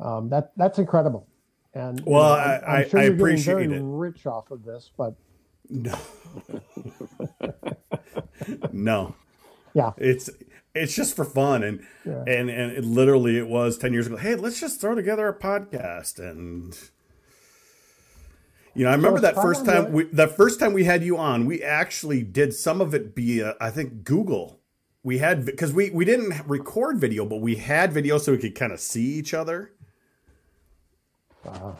Speaker 8: um, that that's incredible. And you
Speaker 1: Well,
Speaker 8: know,
Speaker 1: I-
Speaker 8: I'm,
Speaker 1: I-
Speaker 8: sure
Speaker 1: I
Speaker 8: you're
Speaker 1: appreciate
Speaker 8: getting
Speaker 1: it.
Speaker 8: very rich off of this, but
Speaker 1: No. no.
Speaker 8: Yeah.
Speaker 1: It's it's just for fun and
Speaker 8: Yeah.
Speaker 1: and and it literally it was 10 years ago. Hey, let's just throw together a podcast and you know, I remember
Speaker 8: it's
Speaker 1: that first time we the first time we had you on, we actually did some of it via I think Google. We had because we we didn't record video, but we had video so we could kind of see each other.
Speaker 8: Uh,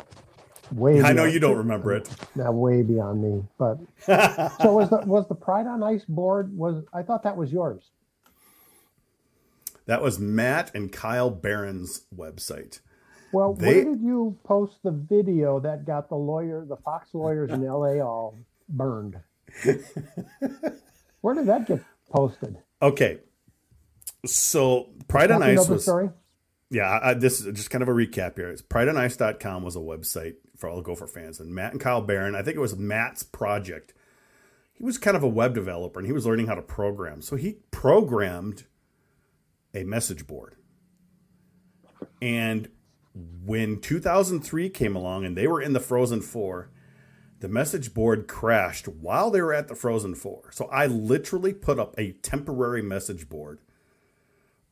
Speaker 8: way.
Speaker 1: I know you don't remember it.
Speaker 8: Now, way beyond me. But so was the was the Pride on Ice board? Was I thought that was yours?
Speaker 1: That was Matt and Kyle Barron's website.
Speaker 8: Well,
Speaker 1: They-
Speaker 8: where did you post the video that got the lawyer, the Fox lawyers in LA all burned? where did that get posted?
Speaker 1: Okay. So Pride on Ice was
Speaker 8: story?
Speaker 1: Yeah, I, this is just kind of a recap here. It's prideonice.com was a website for all Gopher fans. And Matt and Kyle Barron, I think it was Matt's project. He was kind of a web developer and he was learning how to program. So he programmed a message board. And when 2003 came along and they were in the Frozen Four, the message board crashed while they were at the Frozen Four. So I literally put up a temporary message board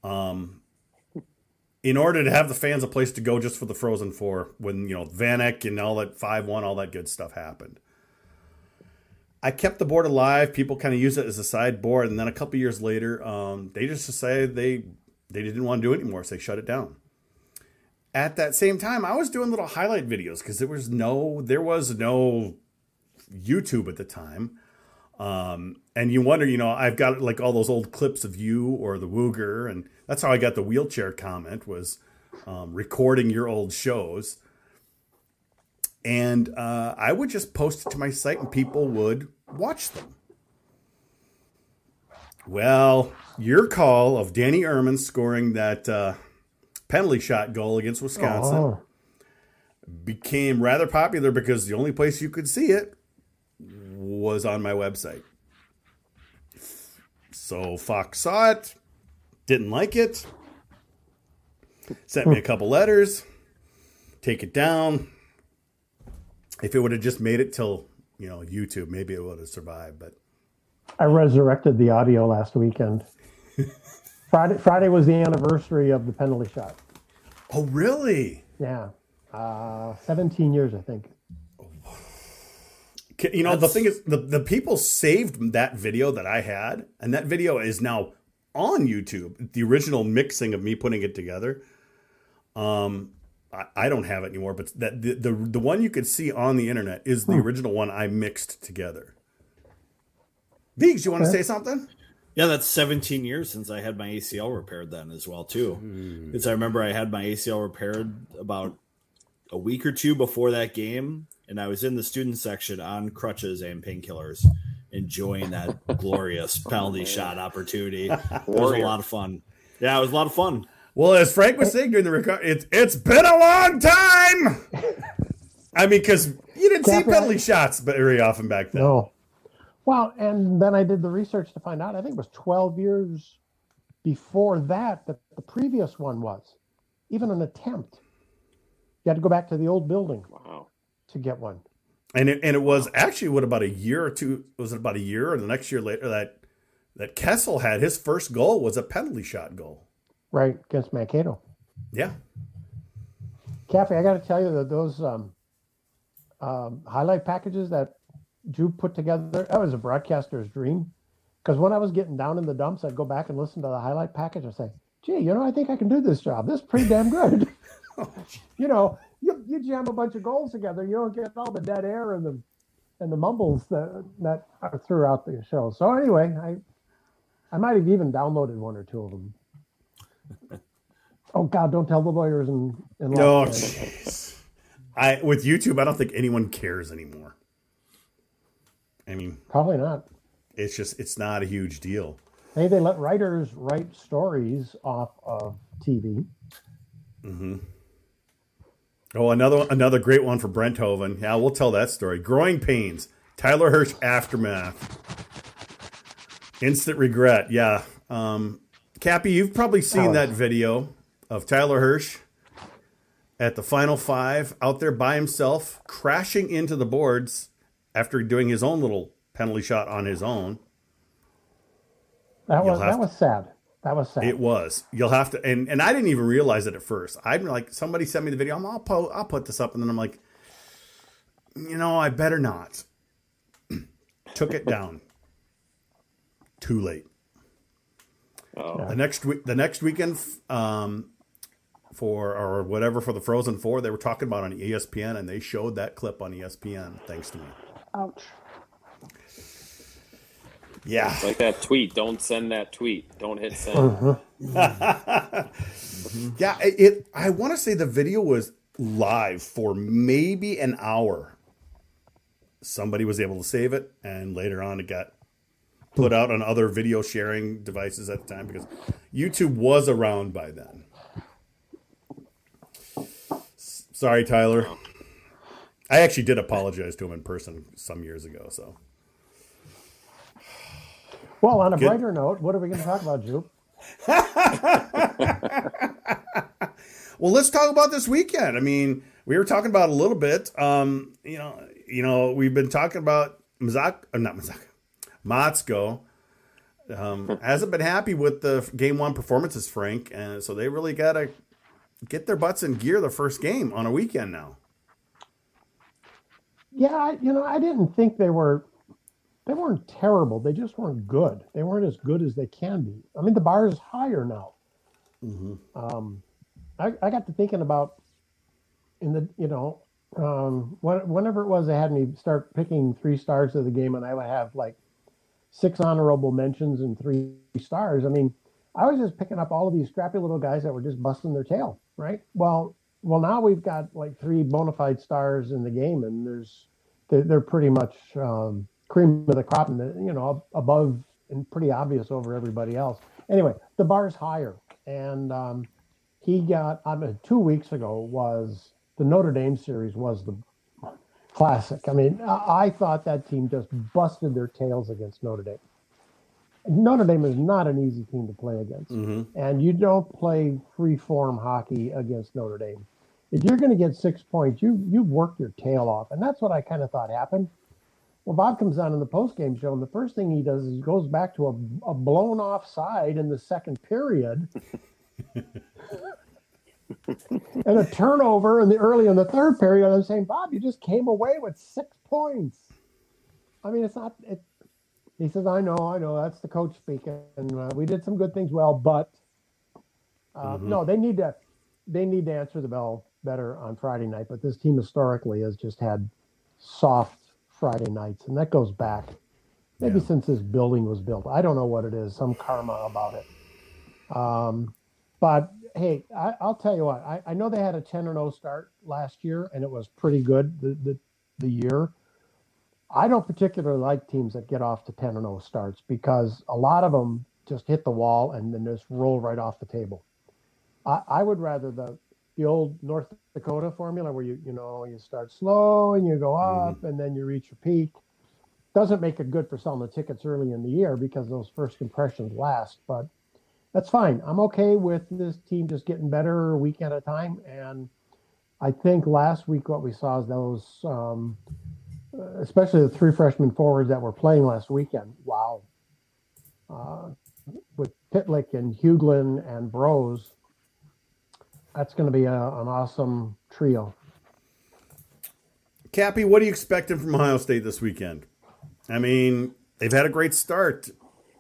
Speaker 1: um, in order to have the fans a place to go just for the Frozen Four when, you know, Vanek and all that 5 1, all that good stuff happened. I kept the board alive. People kind of use it as a sideboard. And then a couple years later, um, they just decided they, they didn't want to do it anymore. So they shut it down at that same time, I was doing little highlight videos because there was no there was no YouTube at the time. Um, and you wonder, you know, I've got like all those old clips of you or the Wooger, and that's how I got the wheelchair comment was um, recording your old shows. And uh, I would just post it to my site, and people would watch them. Well, your call of Danny Irmen scoring that uh, penalty shot goal against Wisconsin.
Speaker 8: Oh,
Speaker 1: Became rather popular because the only place you could see it was on my website. So Fox saw it, didn't like it, sent me a couple letters, take it down. If it would have just made it till, you know, YouTube, maybe it would have survived, but
Speaker 8: I resurrected the audio last weekend. Friday, Friday was the anniversary of the penalty shot.
Speaker 1: oh really?
Speaker 8: Yeah, uh, 17 years, I think.
Speaker 1: Ca- You know, the thing is, the, the people saved that video that I had, and that video is now on YouTube. The original mixing of me putting it together. Um, I, I don't have it anymore, but that the, the the one you could see on the internet is the original one I mixed together. Deeks, you want to say something?
Speaker 4: Yeah, that's 17 years since I had my ACL repaired then as well too. Because I remember I had my ACL repaired about a week or two before that game, and I was in the student section on crutches and painkillers, enjoying that glorious penalty shot opportunity. It was a lot of fun. Yeah, it was a lot of fun.
Speaker 1: Well, as Frank was saying during the record, it's it's been a long time. I mean, because you didn't see
Speaker 8: Cappy, I-
Speaker 1: penalty shots very often back then.
Speaker 8: No. Well, and then I did the research to find out. I think it was 12 years before that that the previous one was, even an attempt. You had to go back to the old building
Speaker 3: Wow.
Speaker 8: To get one.
Speaker 1: and it, and it was actually what about a year or two was it about a year or the next year later that that Kessel had his first goal was a penalty shot goal.
Speaker 8: Right against Mankato.
Speaker 1: Yeah.
Speaker 8: Cappy, I got to tell you that those um, um, highlight packages that Drew put together, that was a broadcaster's dream. Because when I was getting down in the dumps, I'd go back and listen to the highlight package and say, gee, you know, I think I can do this job. This is pretty damn good. you know, you, you jam a bunch of goals together, you don't get all the dead air and the and the mumbles that, that are throughout the show. So anyway, I I might have even downloaded one or two of them. Oh God! Don't tell the lawyers in in
Speaker 1: No,
Speaker 8: law.
Speaker 1: jeez. I with YouTube, I don't think anyone cares anymore. I mean,
Speaker 8: Probably not.
Speaker 1: it's just it's not a huge deal.
Speaker 8: Hey, they let writers write stories off of TV. Mm-hmm.
Speaker 1: Oh, another another great one for Brenthoven. Yeah, we'll tell that story. Growing pains. Tyler Hirsch aftermath. Instant regret. Yeah. Um, Cappy, you've probably seen
Speaker 8: Oh.
Speaker 1: that video of Tyler Hirsch at the final five out there by himself, crashing into the boards after doing his own little penalty shot on his own.
Speaker 8: That was that was sad. That was sad.
Speaker 1: It was. You'll have to, and, and I didn't even realize it at first. I'm like, somebody sent me the video. I'm, I'll po- I'll put this up, and then I'm like, you know, I better not. Took it down. Too late.
Speaker 3: Oh,
Speaker 1: The next week, the next weekend, um, for or whatever for the Frozen Four, they were talking about on ESPN, and they showed that clip on ESPN. Thanks to me.
Speaker 8: Ouch.
Speaker 1: Yeah.
Speaker 3: like that tweet. Don't send that tweet. Don't hit send. Mm-hmm.
Speaker 1: Yeah, it. it I want to say the video was live for maybe an hour. Somebody was able to save it, and later on, it got put out on other video sharing devices at the time because YouTube was around by then. S- Sorry, Tyler. Oh. I actually did apologize to him in person some years ago. So
Speaker 8: Well, on a
Speaker 1: Good.
Speaker 8: brighter note, what are we going to talk about, Jupe?
Speaker 1: Well, let's talk about this weekend. I mean, we were talking about it a little bit. Um, you know, you know, we've been talking about Mazak, uh, not Mazak, Motzko. Um, hasn't been happy with the game one performances, Frank, and so they really got to get their butts in gear the first game on a weekend now.
Speaker 8: Yeah, you know, I didn't think they were they weren't terrible. They just weren't good. They weren't as good as they can be. I mean, the bar is higher now. Um, I, I got to thinking about in the you know um, when, whenever it was they had me start picking three stars of the game, and I would have like six honorable mentions and three stars. I mean, I was just picking up all of these scrappy little guys that were just busting their tail, right? Well, well, now we've got like three bona fide stars in the game, and there's they're, they're pretty much um, cream of the crop, and the, you know above and pretty obvious over everybody else. Anyway, the bar's higher, and um, he got. I mean, two weeks ago was the Notre Dame series was the classic. I mean, I, I thought that team just busted their tails against Notre Dame. Notre Dame is not an easy team to play against,
Speaker 1: Mhm.
Speaker 8: and you don't play free form hockey against Notre Dame. If you're going to get six points, you you've worked your tail off, and that's what I kind of thought happened. Well, Bob comes on in the post game show, and the first thing he does is he goes back to a, a blown off side in the second period, and a turnover in the early in the third period. And I'm saying, Bob, you just came away with six points. I mean, it's not. It, he says, "I know, I know. That's the coach speaking. And uh, we did some good things well, but uh, no, they need to they need to answer the bell better on Friday night. But this team historically has just had soft Friday nights, and that goes back maybe
Speaker 1: Yeah.
Speaker 8: since this building was built. I don't know what it is, some karma about it. Um, but hey, I, I'll tell you what. I, I know they had a ten and zero start last year, and it was pretty good the the, the year. I don't particularly like teams that get off to 10 and 0 starts because a lot of them just hit the wall and then just roll right off the table. I, I would rather the the old North Dakota formula where you you know you start slow and you go up and then you reach your peak. Doesn't make it good for selling the tickets early in the year because those first impressions last, but that's fine. I'm okay with this team just getting better week at a time. And I think last week what we saw is those um, especially the three freshman forwards that were playing last weekend. Wow. Uh, with Pitlick and Huglen and Broz, that's going to be a, an awesome trio.
Speaker 1: Cappy, what are you expecting from Ohio State this weekend? I mean, they've had a great start.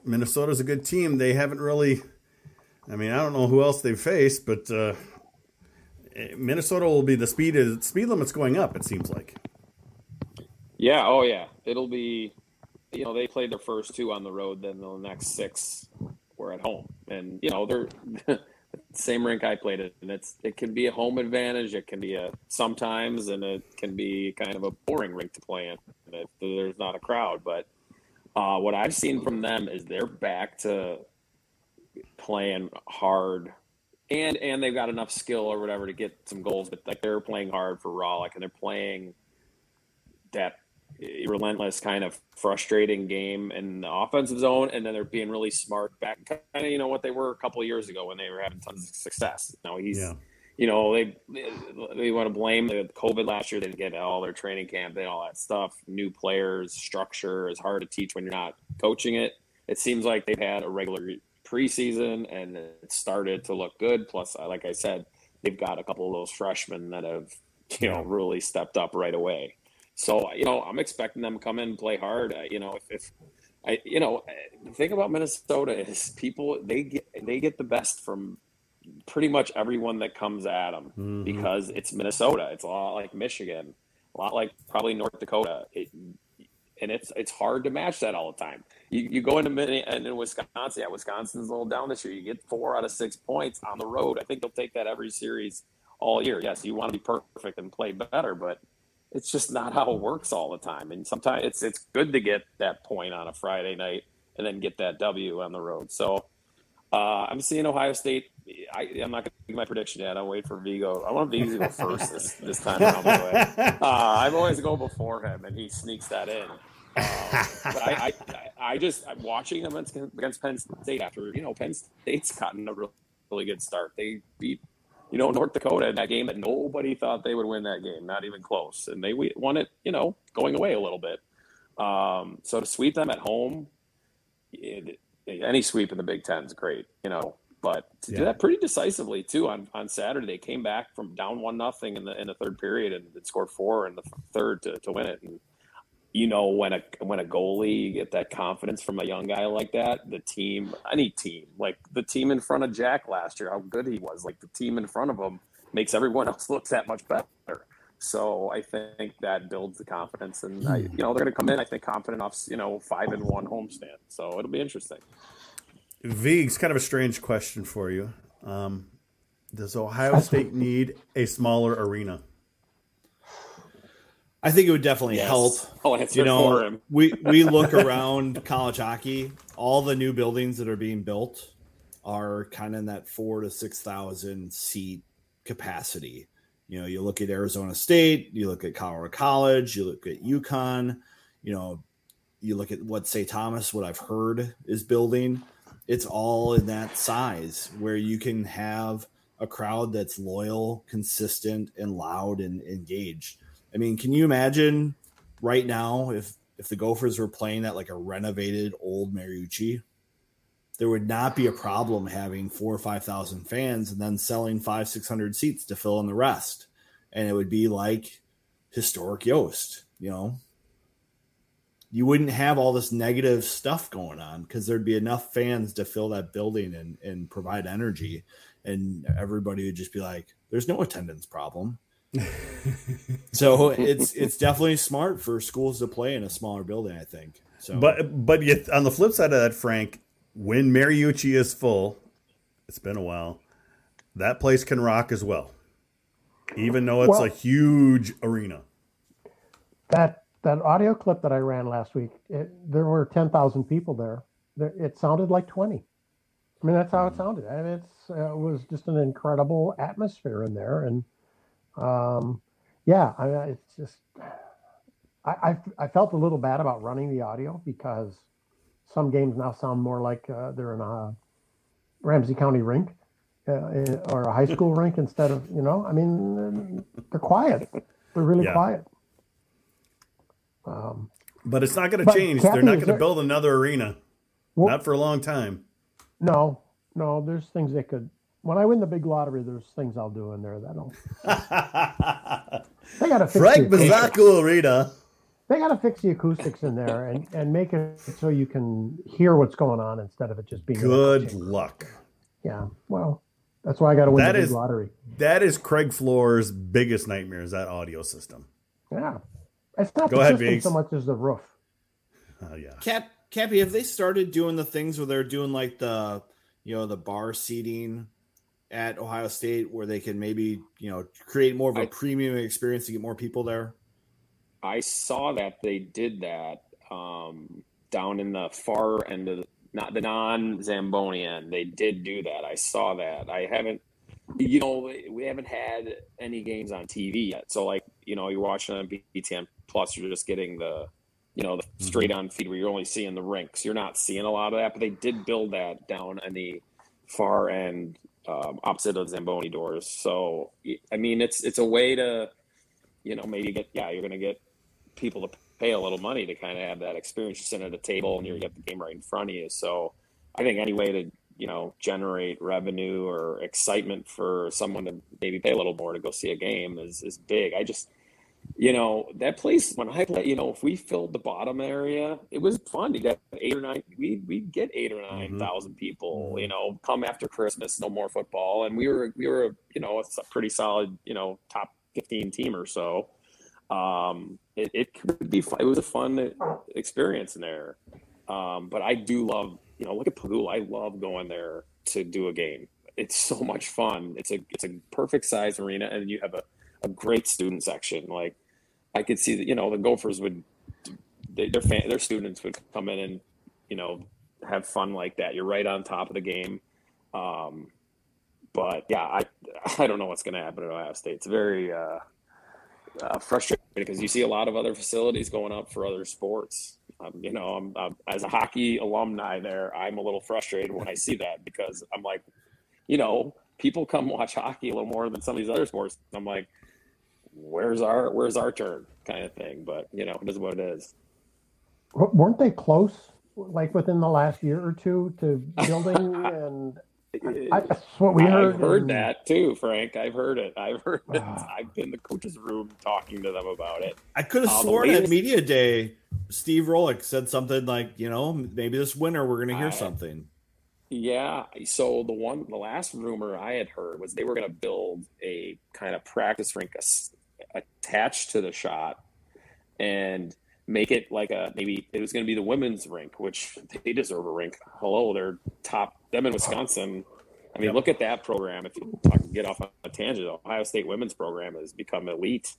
Speaker 1: Minnesota's a good team. They haven't really. I mean, I don't know who else they've faced, but uh, Minnesota will be the speed is, speed limit's going up. It seems like.
Speaker 3: Yeah, oh yeah. It'll be you know, they played their first two on the road, then the next six were at home. And, you know, they're same rink I played at, and it's it can be a home advantage, it can be a sometimes and it can be kind of a boring rink to play in if there's not a crowd. But uh, what I've seen from them is they're back to playing hard and and they've got enough skill or whatever to get some goals, but like they're playing hard for Rohlik and they're playing that relentless kind of frustrating game in the offensive zone and then they're being really smart back kind of you know what they were a couple of years ago when they were having tons of success. Now he's
Speaker 1: Yeah.
Speaker 3: you know they they want to blame the covid last year they didn't get all their training camp and all that stuff new players structure is hard to teach when you're not coaching it. It seems like they've had a regular preseason and it started to look good plus uh, like i said they've got a couple of those freshmen that have you know really stepped up right away so you know, I'm expecting them to come in and play hard. Uh, you know, if, if I, you know, uh, the thing about Minnesota is people they get they get the best from pretty much everyone that comes at them because it's Minnesota. It's a lot like Michigan, a lot like probably North Dakota. It, and it's it's hard to match that all the time. You, you go into and in Wisconsin, yeah, Wisconsin's a little down this year. You get four out of six points on the road. I think they'll take that every series all year. Yes, you want to be perfect and play better, but it's just not how it works all the time. And sometimes it's it's good to get that point on a Friday night and then get that W on the road. So uh, I'm seeing Ohio State. I, I'm not going to make my prediction yet. I'll wait for Vigo. I want Vigo to go first this, this time around. By the way, uh, I've always go before him, and he sneaks that in. Uh, but I, I, I just I'm watching them against, against Penn State after you know Penn State's gotten a real, really good start. They beat you know North Dakota in that game that nobody thought they would win that game, not even close, and they won it you know going away a little bit. Um, so to sweep them at home, it, any sweep in the Big Ten is great, you know. But to
Speaker 1: Yeah.
Speaker 3: do that pretty decisively too on, on Saturday, they came back from down one nothing in the in the third period and it scored four in the third to, to win it. And you know when a when a goalie you get that confidence from a young guy like that, the team, any team, like the team in front of Jack last year, how good he was, like the team in front of him makes everyone else look that much better. So I think that builds the confidence, and I, you know they're going to come in. I think confident off, you know, five and one homestand. So it'll be interesting.
Speaker 1: Vig's kind of a strange question for you. Um, does Ohio State need a smaller arena?
Speaker 4: I think it would definitely
Speaker 3: Yes.
Speaker 4: help.
Speaker 3: Oh, I'll answer
Speaker 4: You know,
Speaker 3: for him.
Speaker 4: we we look around college hockey, all the new buildings that are being built. are kind of in that four to six thousand seat capacity. You know, you look at Arizona State, you look at Colorado College, you look at UConn, you know, you look at what St. Thomas, what I've heard is building. It's all in that size where you can have a crowd that's loyal, consistent, and loud and engaged. I mean, can you imagine right now if if the Gophers were playing at like a renovated old Mariucci? There would not be a problem having four or five thousand fans and then selling five six hundred seats to fill in the rest, and it would be like historic Yost, you know. You wouldn't have all this negative stuff going on because there'd be enough fans to fill that building and, and provide energy and everybody would just be like, "There's no attendance problem." so it's it's definitely smart for schools to play in a smaller building. I think. So,
Speaker 1: but but yet on the flip side of that, Frank, when Mariucci is full, it's been a while. That place can rock as well, even though it's well, a huge arena.
Speaker 8: That that audio clip that I ran last week, it, there were ten thousand people there. It sounded like twenty. I mean, that's how it sounded. And it's uh, it was just an incredible atmosphere in there, and um, yeah, I, mean, it's just I, I, I felt a little bad about running the audio because some games now sound more like uh, they're in a Ramsey County rink uh, or a high school rink instead of you know. I mean, they're quiet. They're really yeah. quiet.
Speaker 1: Um, but it's not going to change. Kathy, they're not going to build another arena. Well, not for a long time.
Speaker 8: No, no, there's things they could. When I win the big lottery, there's things I'll do in there that'll. they got to fix
Speaker 1: Frank Mazzocco Arena.
Speaker 8: They got to fix the acoustics in there and, and make it so you can hear what's going on instead of it just being.
Speaker 1: Good luck.
Speaker 8: Yeah, well, that's why I got to win that the big
Speaker 1: is,
Speaker 8: lottery.
Speaker 1: That is Craig Floor's biggest nightmare. Is that audio system?
Speaker 8: Yeah, it's not Go the ahead, system so much as the roof.
Speaker 1: Oh yeah.
Speaker 4: Cap Cappy, have they started doing the things where they're doing like the you know the bar seating at Ohio State where they can maybe you know create more of a I, premium experience to get more people there?
Speaker 3: I saw that they did that um, down in the far end of the, not the non Zamboni end. They did do that. I saw that. I haven't, you know, we haven't had any games on TV yet. So like, you know, you're watching on BTN Plus, you're just getting the you know, the mm-hmm. straight on feed where you're only seeing the rinks. You're not seeing a lot of that, but they did build that down in the far end um, opposite of Zamboni doors. So, I mean, it's it's a way to, you know, maybe get yeah, you're going to get people to pay a little money to kind of have that experience. You sit at a table and you get the game right in front of you. So, I think any way to you know generate revenue or excitement for someone to maybe pay a little more to go see a game is is big. I just you know, that place when I play, you know, if we filled the bottom area, it was fun to get eight or nine. We we'd get eight or nine thousand mm-hmm. people. Mm-hmm. You know, come after Christmas, no more football, and we were we were you know a pretty solid you know top fifteen team or so. Um, it, it could be fun. It was a fun experience in there. Um, but I do love you know look at Pegula. I love going there to do a game. It's so much fun. It's a it's a perfect size arena, and you have a a great student section. Like I could see that, you know, the Gophers would, they, their fan, their students would come in and, you know, have fun like that. You're right on top of the game. Um, but yeah, I, I don't know what's going to happen at Ohio State. It's very, uh, uh, frustrating because you see a lot of other facilities going up for other sports. Um, you know, I'm, I'm, as a hockey alumni there, I'm a little frustrated when I see that because I'm like, you know, people come watch hockey a little more than some of these other sports. I'm like, where's our where's our turn kind of thing. But you know, it is what it is.
Speaker 8: Weren't they close, like within the last year or two, to building and? I, that's what we heard.
Speaker 3: I've heard and... that too, Frank. I've heard it. I've heard it. Ah. I've been in the coach's room talking to them about it.
Speaker 4: I could have uh, sworn latest... at media day, Steve Rohlik said something like, you know, maybe this winter we're going to hear I, something.
Speaker 3: Yeah. So the one, the last rumor I had heard was they were going to build a kind of practice rink attached to the Schott and make it like a maybe it was going to be the women's rink, which they deserve a rink. Hello, they're top them in Wisconsin. I mean, yep. look at that program. If you talk, get off on a tangent, Ohio State women's program has become elite.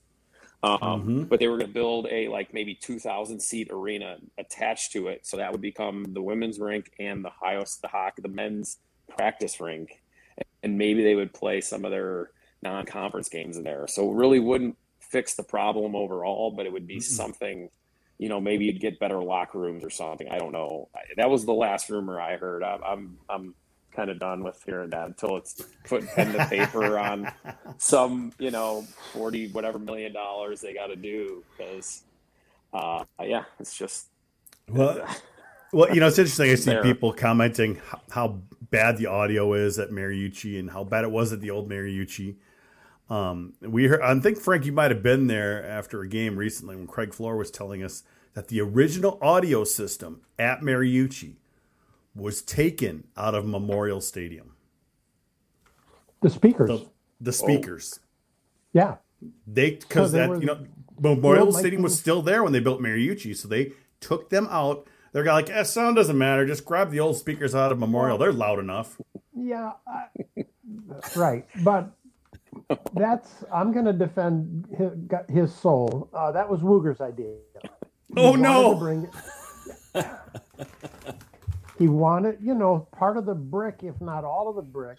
Speaker 3: Um, mm-hmm. But they were going to build a like maybe two thousand seat arena attached to it, so that would become the women's rink and the highest the hockey, the men's practice rink, and maybe they would play some of their non-conference games in there. So it really wouldn't fix the problem overall, but it would be mm-hmm. something. You know, maybe you'd get better locker rooms or something. I don't know. That was the last rumor I heard. I'm I'm, I'm kind of done with hearing that until it's put pen to paper on some, you know, forty whatever million dollars they got to do because, uh, yeah, it's just
Speaker 1: well. Well, you know, it's interesting. I see there. people commenting how bad the audio is at Mariucci and how bad it was at the old Mariucci. Um, we heard, I think Frank, you might have been there after a game recently when Craig Floor was telling us that the original audio system at Mariucci was taken out of Memorial Stadium.
Speaker 8: The speakers.
Speaker 1: The, the speakers.
Speaker 8: Oh. Yeah.
Speaker 1: They because so that were, you know Memorial Stadium was still there when they built Mariucci, so they took them out they're like, eh, sound doesn't matter. Just grab the old speakers out of Memorial. They're loud enough.
Speaker 8: Yeah, I, right. But that's I'm going to defend his, his soul. Uh, that was Wooger's idea.
Speaker 1: He oh no! Bring
Speaker 8: it. he wanted, you know, part of the brick, if not all of the brick,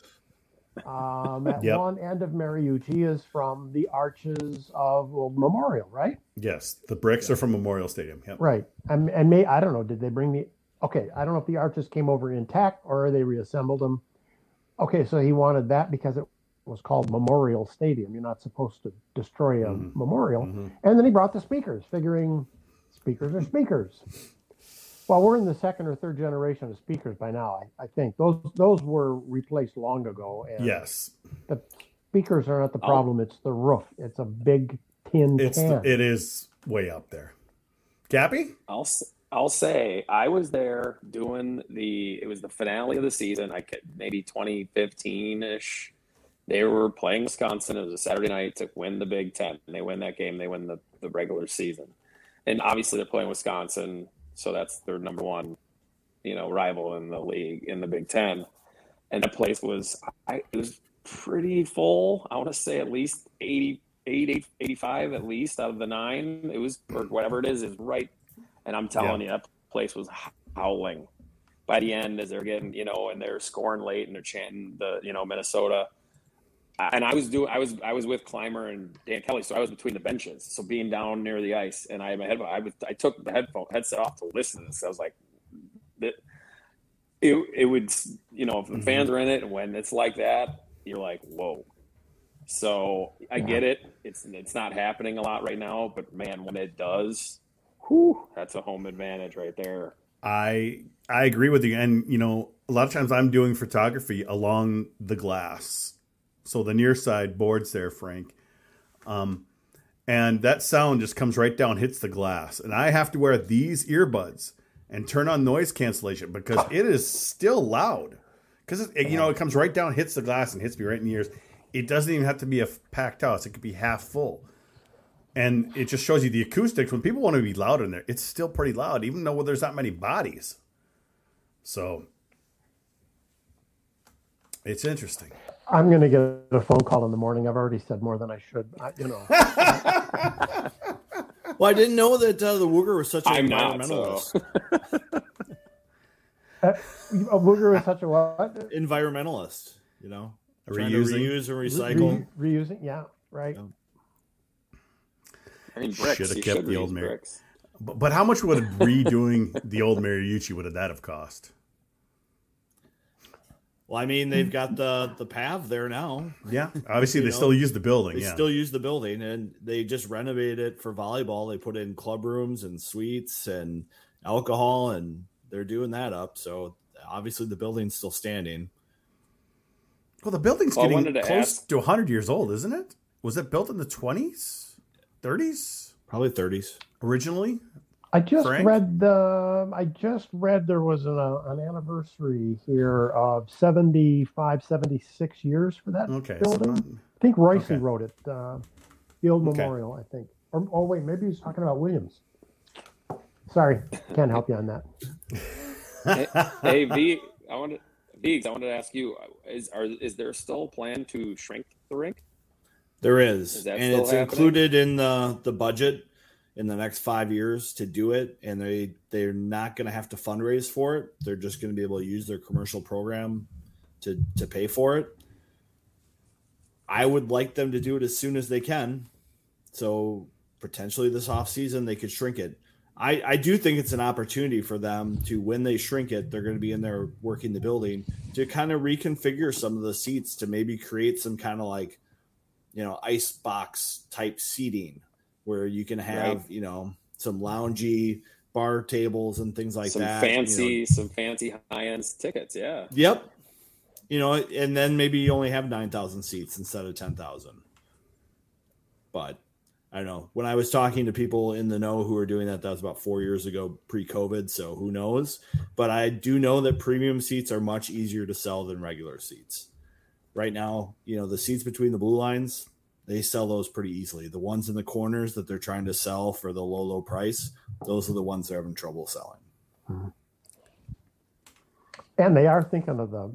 Speaker 8: um, at yep. one end of Mariucci is from the arches of well, Memorial, right?
Speaker 1: Yes, the bricks are from Memorial Stadium. Yep.
Speaker 8: Right, and, and may I don't know. Did they bring the? Okay, I don't know if the arches came over intact or they reassembled them. Okay, so he wanted that because it was called Memorial Stadium. You're not supposed to destroy a mm-hmm. memorial. Mm-hmm. And then he brought the speakers, figuring speakers are speakers. Well, we're in the second or third generation of speakers by now. I, I think those those were replaced long ago.
Speaker 1: And yes,
Speaker 8: the speakers are not the problem. It's the roof. It's a big tin
Speaker 1: it's can. The, it is way up there. Cappy,
Speaker 3: I'll I'll say I was there doing the. It was the finale of the season. I could maybe 2015 ish. They were playing Wisconsin. It was a Saturday night to win the Big Ten. They win that game. They win the, the regular season. And obviously they're playing Wisconsin so that's their number one, you know, rival in the league in the Big Ten. And the place was, I, it was pretty full. I want to say at least 80, 80, 85 at least out of the nine. It was, or whatever it is, is right. And I'm telling yeah. you, that place was howling by the end as they're getting, you know, and they're scoring late and they're chanting the, you know, Minnesota and I was doing I was I was with Clymer and Dan Kelly, so I was between the benches. So being down near the ice, and I had my headphone. I, was, I took the headphone headset off to listen to this. I was like, it it, it would you know if the mm-hmm. fans are in it, and when it's like that, you're like, whoa. So I yeah. get it. It's it's not happening a lot right now, but man, when it does, whew, that's a home advantage right there.
Speaker 1: I I agree with you, and you know, a lot of times I'm doing photography along the glass so the near side boards there, Frank. Um, and that sound just comes right down, hits the glass. And I have to wear these earbuds and turn on noise cancellation because it is still loud. Because you know it comes right down, hits the glass, and hits me right in the ears. It doesn't even have to be a packed house; it could be half full. And it just shows you the acoustics. When people want to be loud in there, it's still pretty loud, even though there's not many bodies. So it's interesting.
Speaker 8: I'm going to get a phone call in the morning. I've already said more than I should. I, you know.
Speaker 4: well, I didn't know that uh, the Wooger was such an environmentalist.
Speaker 8: Not, so. uh, a Wooger was such a what?
Speaker 4: Environmentalist. You know, reusing, reuse and recycle.
Speaker 8: Re- reusing, yeah, right. Yeah.
Speaker 3: I mean, bricks. Should have kept the old Mary.
Speaker 1: But, but how much would redoing the old Mariucci would have that have cost?
Speaker 4: Well, I mean, they've got the the pav there now.
Speaker 1: Yeah, obviously they know, still use the building.
Speaker 4: They
Speaker 1: yeah.
Speaker 4: still use the building, and they just renovated it for volleyball. They put in club rooms and suites and alcohol, and they're doing that up. So obviously the building's still standing.
Speaker 1: Well, the building's well, getting to close ask... to 100 years old, isn't it? Was it built in the 20s, 30s?
Speaker 4: Probably 30s
Speaker 1: originally.
Speaker 8: I just Frank? read the. I just read there was an, uh, an anniversary here of 75, 76 years for that okay, building. So I think Royce okay. wrote it. Uh, the old okay. memorial, I think. Or, oh wait, maybe he's talking about Williams. Sorry, can't help you on that.
Speaker 3: hey, hey V, I wanted Viggs, I wanted to ask you: Is are is there still a plan to shrink the rink?
Speaker 4: There is, is and it's happening? included in the the budget in the next five years to do it, and they they're not going to have to fundraise for it. They're just going to be able to use their commercial program to to pay for it. I would like them to do it as soon as they can. So potentially this off season they could shrink it. I, I do think it's an opportunity for them to when they shrink it, they're going to be in there working the building to kind of reconfigure some of the seats to maybe create some kind of like, you know, ice box type seating where you can have,
Speaker 3: Right.
Speaker 4: you know, some loungy bar tables and things like
Speaker 3: some
Speaker 4: that. you know.
Speaker 3: fancy, some fancy high end tickets. Yeah.
Speaker 4: Yep. You know, and then maybe you only have 9,000 seats instead of 10,000. But I don't know. When I was talking to people in the know who were doing that, that was about four years ago pre COVID. So who knows? But I do know that premium seats are much easier to sell than regular seats. Right now, you know, the seats between the blue lines, they sell those pretty easily. The ones in the corners that they're trying to sell for the low, low price, those are the ones they're having trouble selling.
Speaker 8: And they are thinking of the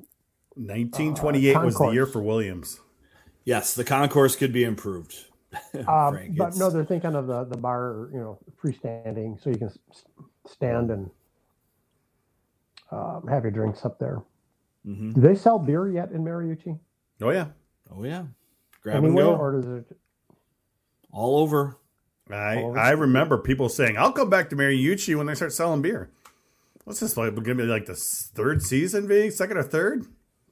Speaker 1: 1928 was the year for Williams.
Speaker 4: Yes, the concourse could be improved.
Speaker 8: Uh,
Speaker 4: Frank,
Speaker 8: but
Speaker 4: it's-
Speaker 8: no, they're thinking of the, the bar, you know, freestanding, so you can s- s- stand and um, have your drinks up there.
Speaker 4: Mhm.
Speaker 8: Do they sell beer yet in Mariucci?
Speaker 1: Oh yeah,
Speaker 4: Oh yeah, grab and go
Speaker 8: or does it?
Speaker 4: all over.
Speaker 1: I
Speaker 8: All of
Speaker 1: I remember people saying, "I'll come back to Mariucci when they start selling beer." What's this like? Going to be like the third season, being second or third?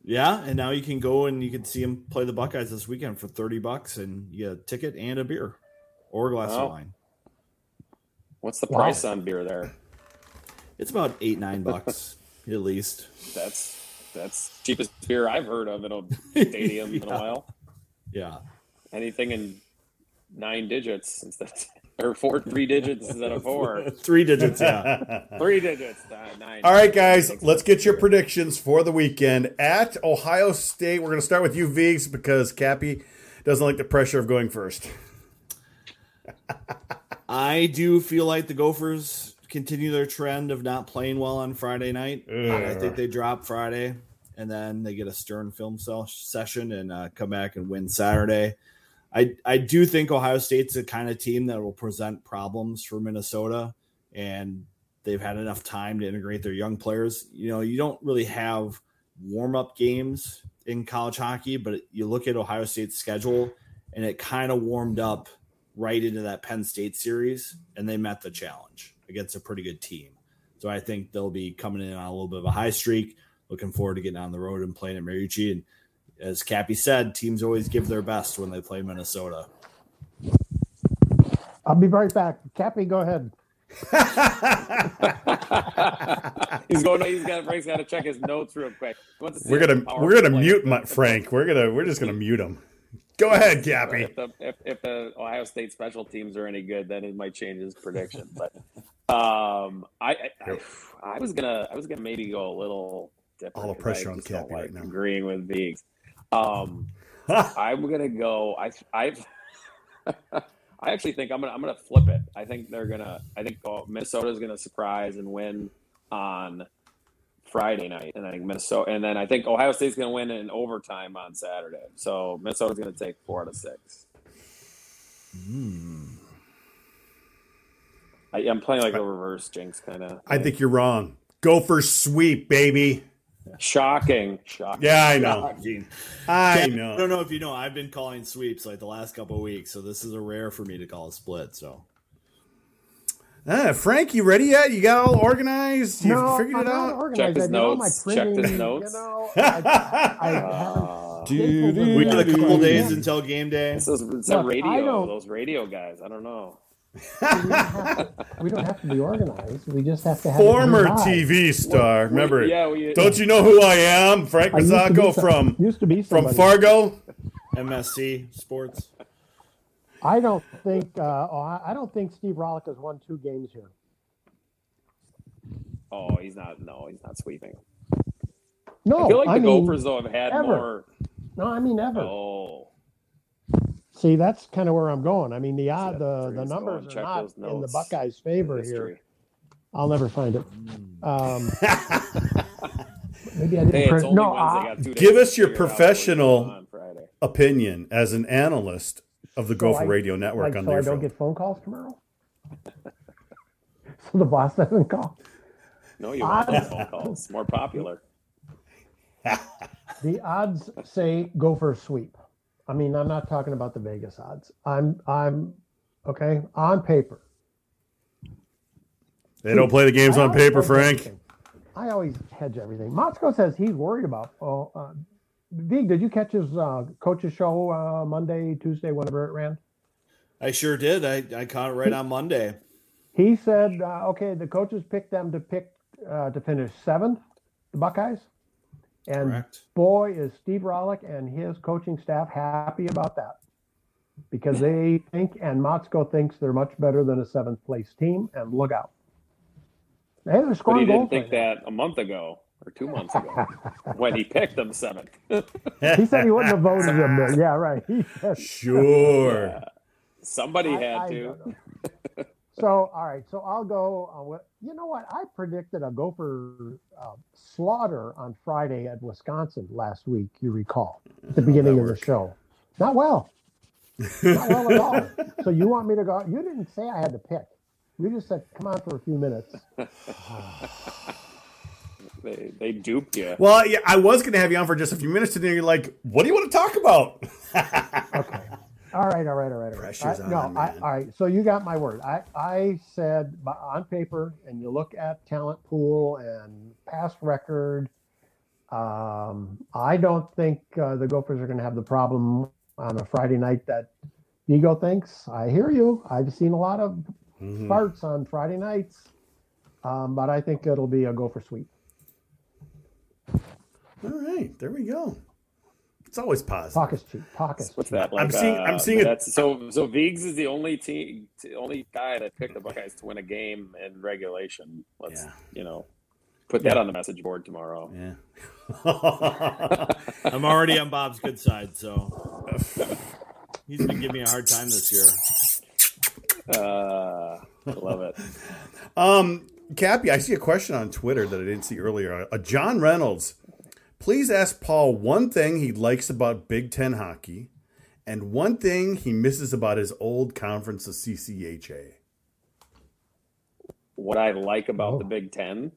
Speaker 4: Yeah, and now you can go and you can see them play the Buckeyes this weekend for thirty bucks, and you get a ticket and a beer or a glass
Speaker 3: Wow.
Speaker 4: of wine.
Speaker 3: What's the
Speaker 8: Wow.
Speaker 3: price on beer there?
Speaker 4: It's about eight nine bucks at least.
Speaker 3: That's that's cheapest beer I've heard of in a stadium in a while.
Speaker 4: Yeah,
Speaker 3: Anything in nine digits instead or four three digits instead of four.
Speaker 4: three digits. Yeah,
Speaker 3: Three digits, uh, nine.
Speaker 1: All right, guys, let's get your predictions for the weekend at Ohio State. We're going to start with you, Vigs, because Cappy doesn't like the pressure of going first.
Speaker 4: I do feel like the Gophers continue their trend of not playing well on Friday night. I think they drop Friday, and then they get a stern film session and uh, come back and win Saturday. I I do think Ohio State's the kind of team that will present problems for Minnesota, and they've had enough time to integrate their young players. You know, you don't really have warm up games in college hockey, but you look at Ohio State's schedule, and it kind of warmed up right into that Penn State series, and they met the challenge against a pretty good team. So I think they'll be coming in on a little bit of a high streak. Looking forward to getting on the road and playing at Mariucci. And as Cappy said, teams always give their best when they play Minnesota.
Speaker 8: I'll be right back. Cappy, go ahead.
Speaker 3: he's going. He's got. Frank's got to check his notes real quick. To
Speaker 1: We're gonna we're gonna
Speaker 3: player-
Speaker 1: mute my, Frank. We're gonna we're just gonna mute him. Go ahead, Cappy.
Speaker 3: If the, if, if the Ohio State special teams are any good, then it might change his prediction. But um, I, I, I I was gonna I was gonna maybe go a little different.
Speaker 1: All the pressure on Cappy right now.
Speaker 3: Agreeing with Viggs. Um, I'm gonna go. I I I actually think I'm gonna I'm gonna flip it. I think they're gonna. I think oh, Minnesota's gonna surprise and win on Friday night, and I think Minnesota, and then I think Ohio State's gonna win in overtime on Saturday. So Minnesota's gonna take four out of six. I, I'm playing like a reverse jinx kind of.
Speaker 1: I think you're wrong. Go for sweep, baby.
Speaker 3: Shocking, shocking.
Speaker 1: Yeah, I know.
Speaker 4: Shocking.
Speaker 1: I
Speaker 4: I don't know if you know, I've been calling sweeps like the last couple of weeks, so this is a rare for me to call a split. So
Speaker 1: Ah, Frank, you ready yet? You got all organized? You
Speaker 8: no,
Speaker 1: figured
Speaker 8: I'm
Speaker 1: it out?
Speaker 8: organized.
Speaker 3: his
Speaker 8: I did all my
Speaker 3: notes, check his notes.
Speaker 8: You know, I, I
Speaker 3: Uh,
Speaker 1: Dude,
Speaker 4: we got a couple days
Speaker 8: Yeah.
Speaker 4: until game day.
Speaker 3: this is it's a
Speaker 8: Look,
Speaker 3: radio. Those radio guys. I don't know.
Speaker 8: We, don't have to, we don't have to be organized. We just have to have a
Speaker 1: Former
Speaker 8: it.
Speaker 1: TV star. Remember?
Speaker 3: Yeah, we,
Speaker 1: Don't you know who I am? Frank
Speaker 8: I used to be Mazzocco
Speaker 1: from
Speaker 8: used to be
Speaker 1: from. Fargo.
Speaker 4: MSC Sports.
Speaker 8: I don't think. Uh, oh, I I don't think Steve Rohlik has won two games here.
Speaker 3: Oh, he's not. No, he's not sweeping.
Speaker 8: No,
Speaker 3: I feel like the
Speaker 8: mean,
Speaker 3: Gophers though have had
Speaker 8: ever.
Speaker 3: more.
Speaker 8: No, I mean ever.
Speaker 3: Oh,
Speaker 8: See, that's kind of where I'm going. I mean, the odd,
Speaker 3: that
Speaker 8: the the numbers are not in the. Buckeyes' favor here. I'll never find it. Um,
Speaker 1: Hmm.
Speaker 8: maybe I didn't
Speaker 3: Hey,
Speaker 8: print. No, I,
Speaker 1: Give us your
Speaker 3: figure out what's
Speaker 1: professional-
Speaker 3: going on Friday.
Speaker 1: Opinion as an analyst of the Gopher
Speaker 8: I-
Speaker 1: Radio Network
Speaker 8: like,
Speaker 1: on
Speaker 8: so I
Speaker 1: their
Speaker 8: don't
Speaker 1: phone.
Speaker 8: get phone calls tomorrow. so the boss doesn't call.
Speaker 3: No, you want
Speaker 8: I-
Speaker 3: those phone calls. More popular.
Speaker 8: the odds say Gopher sweep. I mean, I'm not talking about the Vegas odds. I'm I'm okay on paper.
Speaker 1: They don't play the games
Speaker 8: I
Speaker 1: on paper, Frank.
Speaker 8: everything. I always hedge everything. Motzko says he's worried about. Oh, uh, Vig, did you catch his uh, coach's show uh, Monday, Tuesday, whenever it ran?
Speaker 4: I sure did. I, I caught it right on Monday.
Speaker 8: He said, uh, okay, the coaches picked them to pick uh, to finish seventh, the Buckeyes, and
Speaker 4: Correct.
Speaker 8: boy, is Steve Rohlik and his coaching staff happy about that because they think, and Motzko thinks they're much better than a seventh place team. And look out, hey, they're
Speaker 3: But
Speaker 8: scoring
Speaker 3: he didn't think
Speaker 8: right now.
Speaker 3: that a month ago or two months ago when he picked them seventh.
Speaker 8: He said he wouldn't have voted them. There. Yeah, right. He said,
Speaker 1: Sure.
Speaker 3: Somebody
Speaker 8: I-
Speaker 3: had
Speaker 8: I
Speaker 3: to.
Speaker 8: So, all right. So I'll go. On what, you know what? I predicted a Gopher uh, slaughter on Friday at Wisconsin last week. You recall at the beginning of the show. Not well. Not well at all. So you want me to go? You didn't say I had to pick. You just said, "Come on for a few minutes."
Speaker 3: They, they duped you.
Speaker 1: Well, yeah, I was going to have you on for just a few minutes, and then you're like, "What do you want to talk about?"
Speaker 8: Okay. All right. All right. All right. All right. I- no.
Speaker 1: on,
Speaker 8: I, all right. So you got my word. I I said on paper, and you look at talent pool and past record. Um, I don't think uh, the Gophers are going to have the problem on a Friday night that Ego thinks. I hear you. I've seen a lot of
Speaker 1: Mhm.
Speaker 8: farts on Friday nights, um, but I think it'll be a Gopher sweep.
Speaker 1: All right, there we go. It's always positive.
Speaker 8: Pockets is cheap. Talk is
Speaker 3: What's that? Like,
Speaker 1: I'm seeing- I'm
Speaker 3: uh,
Speaker 1: seeing it-
Speaker 3: so so Viggs is the only team, the only guy that picked the Buckeyes to win a game in regulation. Let's
Speaker 1: Yeah.
Speaker 3: you know put that on the message board tomorrow.
Speaker 1: Yeah.
Speaker 4: I'm already on Bob's good side, so he's been giving me a hard time this year.
Speaker 3: Uh, I love it.
Speaker 1: Um, Cappy, I see a question on Twitter that I didn't see earlier. Uh, John Reynolds, please ask Paul one thing he likes about Big Ten hockey, and one thing he misses about his old conference, the CCHA.
Speaker 3: What I like about
Speaker 8: Oh.
Speaker 3: the Big 10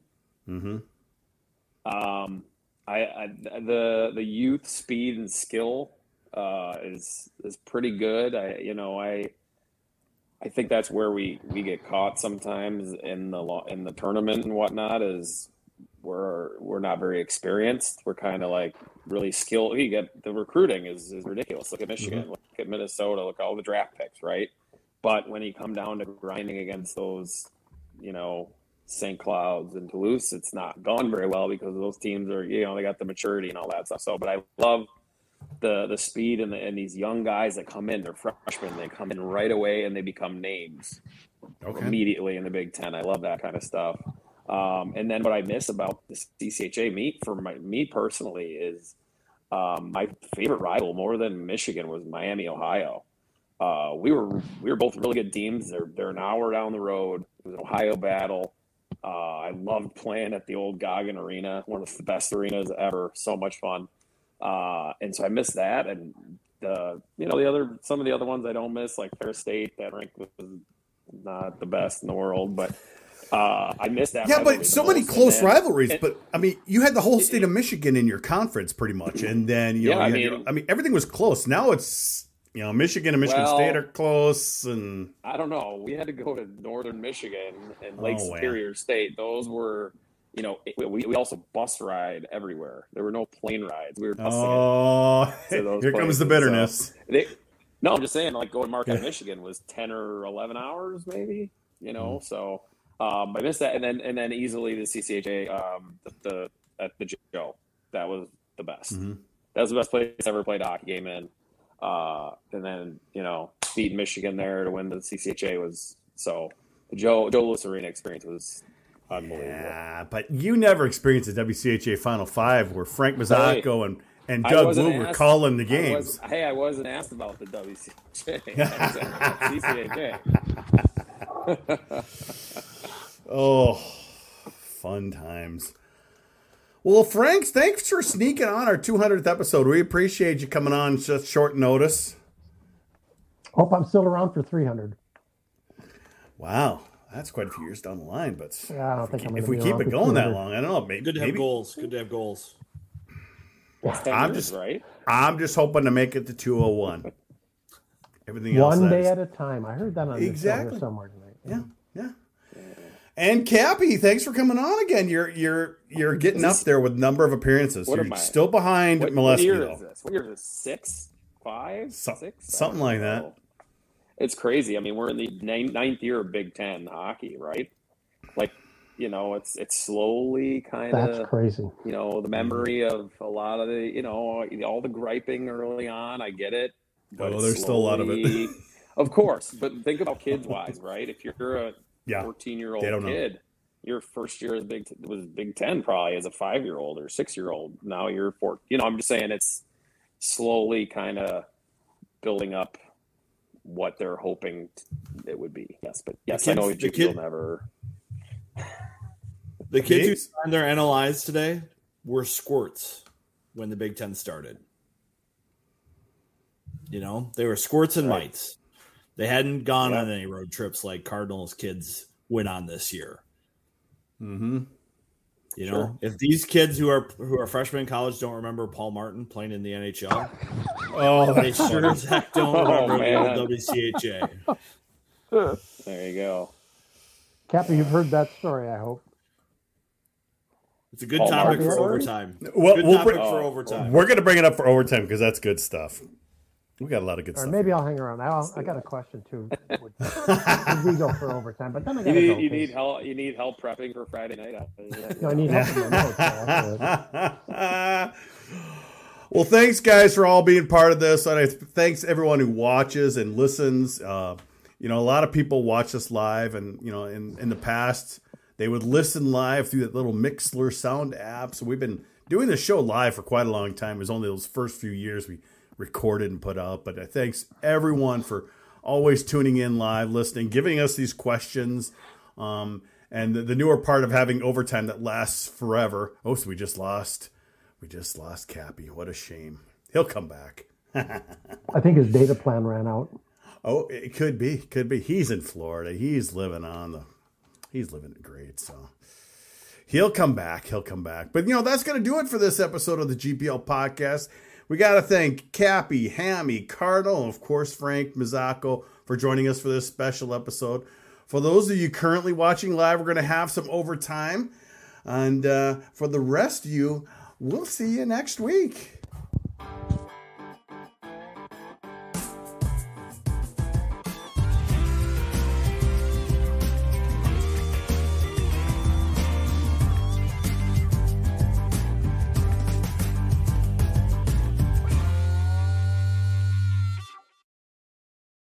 Speaker 1: Mm-hmm.
Speaker 3: Um, I, I the the youth speed and skill uh, is is pretty good. I you know I I think that's where we we get caught sometimes in the lo- in the tournament and whatnot is we're we're not very experienced. We're kind of like really skilled. You get the recruiting is is ridiculous. Look at mm-hmm. Michigan. Look at Minnesota. Look at all the draft picks, right? But when you come down to grinding against those, you know, St. Clouds and Duluths, it's not gone very well because those teams are, you know, they got the maturity and all that stuff. So, but I love the the speed and, the, and these young guys that come in, they're freshmen, they come in right away and they become names
Speaker 1: Okay.
Speaker 3: immediately in the Big Ten. I love that kind of stuff. Um, and then what I miss about the CCHA meet for my me personally is um, my favorite rival more than Michigan was Miami, Ohio. Uh, we were we were both really good teams. They're they're an hour down the road. It was an Ohio battle. Uh, I loved playing at the old Goggin Arena, one of the best arenas ever. So much fun. Uh, and so I miss that. And the you know the other some of the other ones I don't miss like Ferris State. That rank was not the best in the world, but uh, I missed that.
Speaker 1: Yeah, but so many close
Speaker 3: then-
Speaker 1: rivalries.
Speaker 3: and-
Speaker 1: but I mean, you had the whole state of Michigan in your conference, pretty much, and then you know,
Speaker 3: Yeah, I
Speaker 1: you had your-
Speaker 3: mean-
Speaker 1: I mean, everything was close. Now it's you know, Michigan and Michigan
Speaker 3: Well-
Speaker 1: State are close, and
Speaker 3: I don't know. We had to go to northern Michigan and Lake
Speaker 1: Oh, wow.
Speaker 3: Superior State. Those were, you know, we, we also bus ride everywhere. There were no plane rides. We were busing
Speaker 1: oh, here comes the bitterness.
Speaker 3: it. They, no, I'm just saying, like going to Marquette, Michigan was ten or eleven hours, maybe. You know,
Speaker 1: Mm.
Speaker 3: so um, I missed that, and then and then easily the CCHA, um, the, the at the Joe, that was the best.
Speaker 1: Mhm.
Speaker 3: That was the best place I ever played a hockey game in. Uh, and then you know beat Michigan there to win the CCHA was so the Joe Joe Louis Arena experience was unbelievable.
Speaker 1: Yeah, but you never experienced the WCHA Final Five where Frank Mazzocco and and Doug Woog were
Speaker 3: asked-
Speaker 1: calling the
Speaker 3: I
Speaker 1: games.
Speaker 3: was- hey, I wasn't asked about the WCHA. CCHA.
Speaker 1: Oh, fun times. Well, Frank, thanks for sneaking on our 200th episode. We appreciate you coming on just short notice.
Speaker 8: Hope I'm still around for 300.
Speaker 1: Wow, that's quite a few years down the line. But
Speaker 8: Yeah, I don't think I'm
Speaker 1: if
Speaker 8: gonna
Speaker 1: we keep it going that long, I don't know. Maybe
Speaker 4: Good to have
Speaker 1: maybe,
Speaker 4: goals. Good to have goals.
Speaker 3: That's 10
Speaker 1: I'm just-
Speaker 3: right.
Speaker 1: I'm just hoping to make it to 201. Everything else.
Speaker 8: One
Speaker 1: that
Speaker 8: day
Speaker 1: is-
Speaker 8: at a time. I heard that on the show
Speaker 1: Exactly.
Speaker 8: somewhere tonight.
Speaker 1: Yeah, yeah. And Cappy, thanks for coming on again. You're you're you're getting up there with number of appearances.
Speaker 3: What
Speaker 1: You're
Speaker 3: am I?
Speaker 1: still behind
Speaker 3: What, what year
Speaker 1: though.
Speaker 3: is this? What year is this? Six, five,
Speaker 1: So-
Speaker 3: six,
Speaker 1: something
Speaker 3: don't
Speaker 1: like that.
Speaker 3: It's crazy. I mean, we're in the ninth, ninth year of Big Ten hockey, right? Like, you know, it's it's slowly kind
Speaker 8: That's
Speaker 3: of
Speaker 8: crazy.
Speaker 3: you know the memory of a lot of the you know all the griping early on. I get it. But
Speaker 1: Oh,
Speaker 3: it's
Speaker 1: there's still a lot of it.
Speaker 3: of course, but think about kids wise, right? If you're a
Speaker 1: Yeah,
Speaker 3: 14 year old
Speaker 1: they don't know.
Speaker 3: kid. Your first year of Big was Big Ten probably as a five year old or six year old. Now you're four. You know, I'm just saying it's slowly kind of building up what they're hoping it would be. Yes, but yes, I know
Speaker 4: the
Speaker 3: Jake
Speaker 4: kid-
Speaker 3: will never.
Speaker 4: The kids who signed their NLIs today were squirts when the Big Ten started. You know, they were squirts and
Speaker 3: Right.
Speaker 4: mites. They hadn't gone
Speaker 3: Yeah.
Speaker 4: on any road trips like Cardinals kids went on this year.
Speaker 1: Mm-hmm.
Speaker 4: You
Speaker 3: Sure.
Speaker 4: know, if these kids who are who are freshmen in college don't remember Paul Martin playing in the NHL,
Speaker 1: Oh,
Speaker 4: they sure as heck don't
Speaker 3: Oh,
Speaker 4: remember the old WCHA.
Speaker 3: There you go.
Speaker 8: Cappy, you've heard that story, I hope.
Speaker 4: It's a good
Speaker 3: Paul
Speaker 4: topic
Speaker 8: Martin.
Speaker 4: for overtime.
Speaker 1: Well,
Speaker 4: good
Speaker 1: we'll
Speaker 4: topic
Speaker 1: bring-
Speaker 4: for overtime.
Speaker 1: we're gonna bring it up for overtime because that's good stuff. We got a lot of good
Speaker 8: Or
Speaker 1: stuff.
Speaker 8: maybe I'll hang around. I'll, I got a question too. Would, would we go for overtime? But then I
Speaker 3: You
Speaker 8: got to
Speaker 3: need,
Speaker 8: go.
Speaker 3: you
Speaker 8: 'cause-
Speaker 3: need help. You need help prepping for Friday night.
Speaker 8: No, I need help with my notes. so I'll do it.
Speaker 1: well, thanks guys for all being part of this, and I thanks everyone who watches and listens. Uh, you know, a lot of people watch us live, and you know, in in the past they would listen live through that little Mixlr sound app. So we've been doing the show live for quite a long time. It was only those first few years we recorded and put out, but uh, thanks everyone for always tuning in live, listening, giving us these questions. Um, and the, the newer part of having overtime that lasts forever. Oh, so we just lost. We just lost Cappy. What a shame. He'll come back.
Speaker 8: I think his data plan ran out.
Speaker 1: Oh, it could be. Could be. He's in Florida. He's living on the. He's living it great. So he'll come back. He'll come back. But you know that's going to do it for this episode of the GPL podcast. We got to thank Cappy, Hammy, Cardinal, and of course Frank Mazzocco for joining us for this special episode. For those of you currently watching live, we're going to have some overtime, and uh, for the rest of you, we'll see you next week.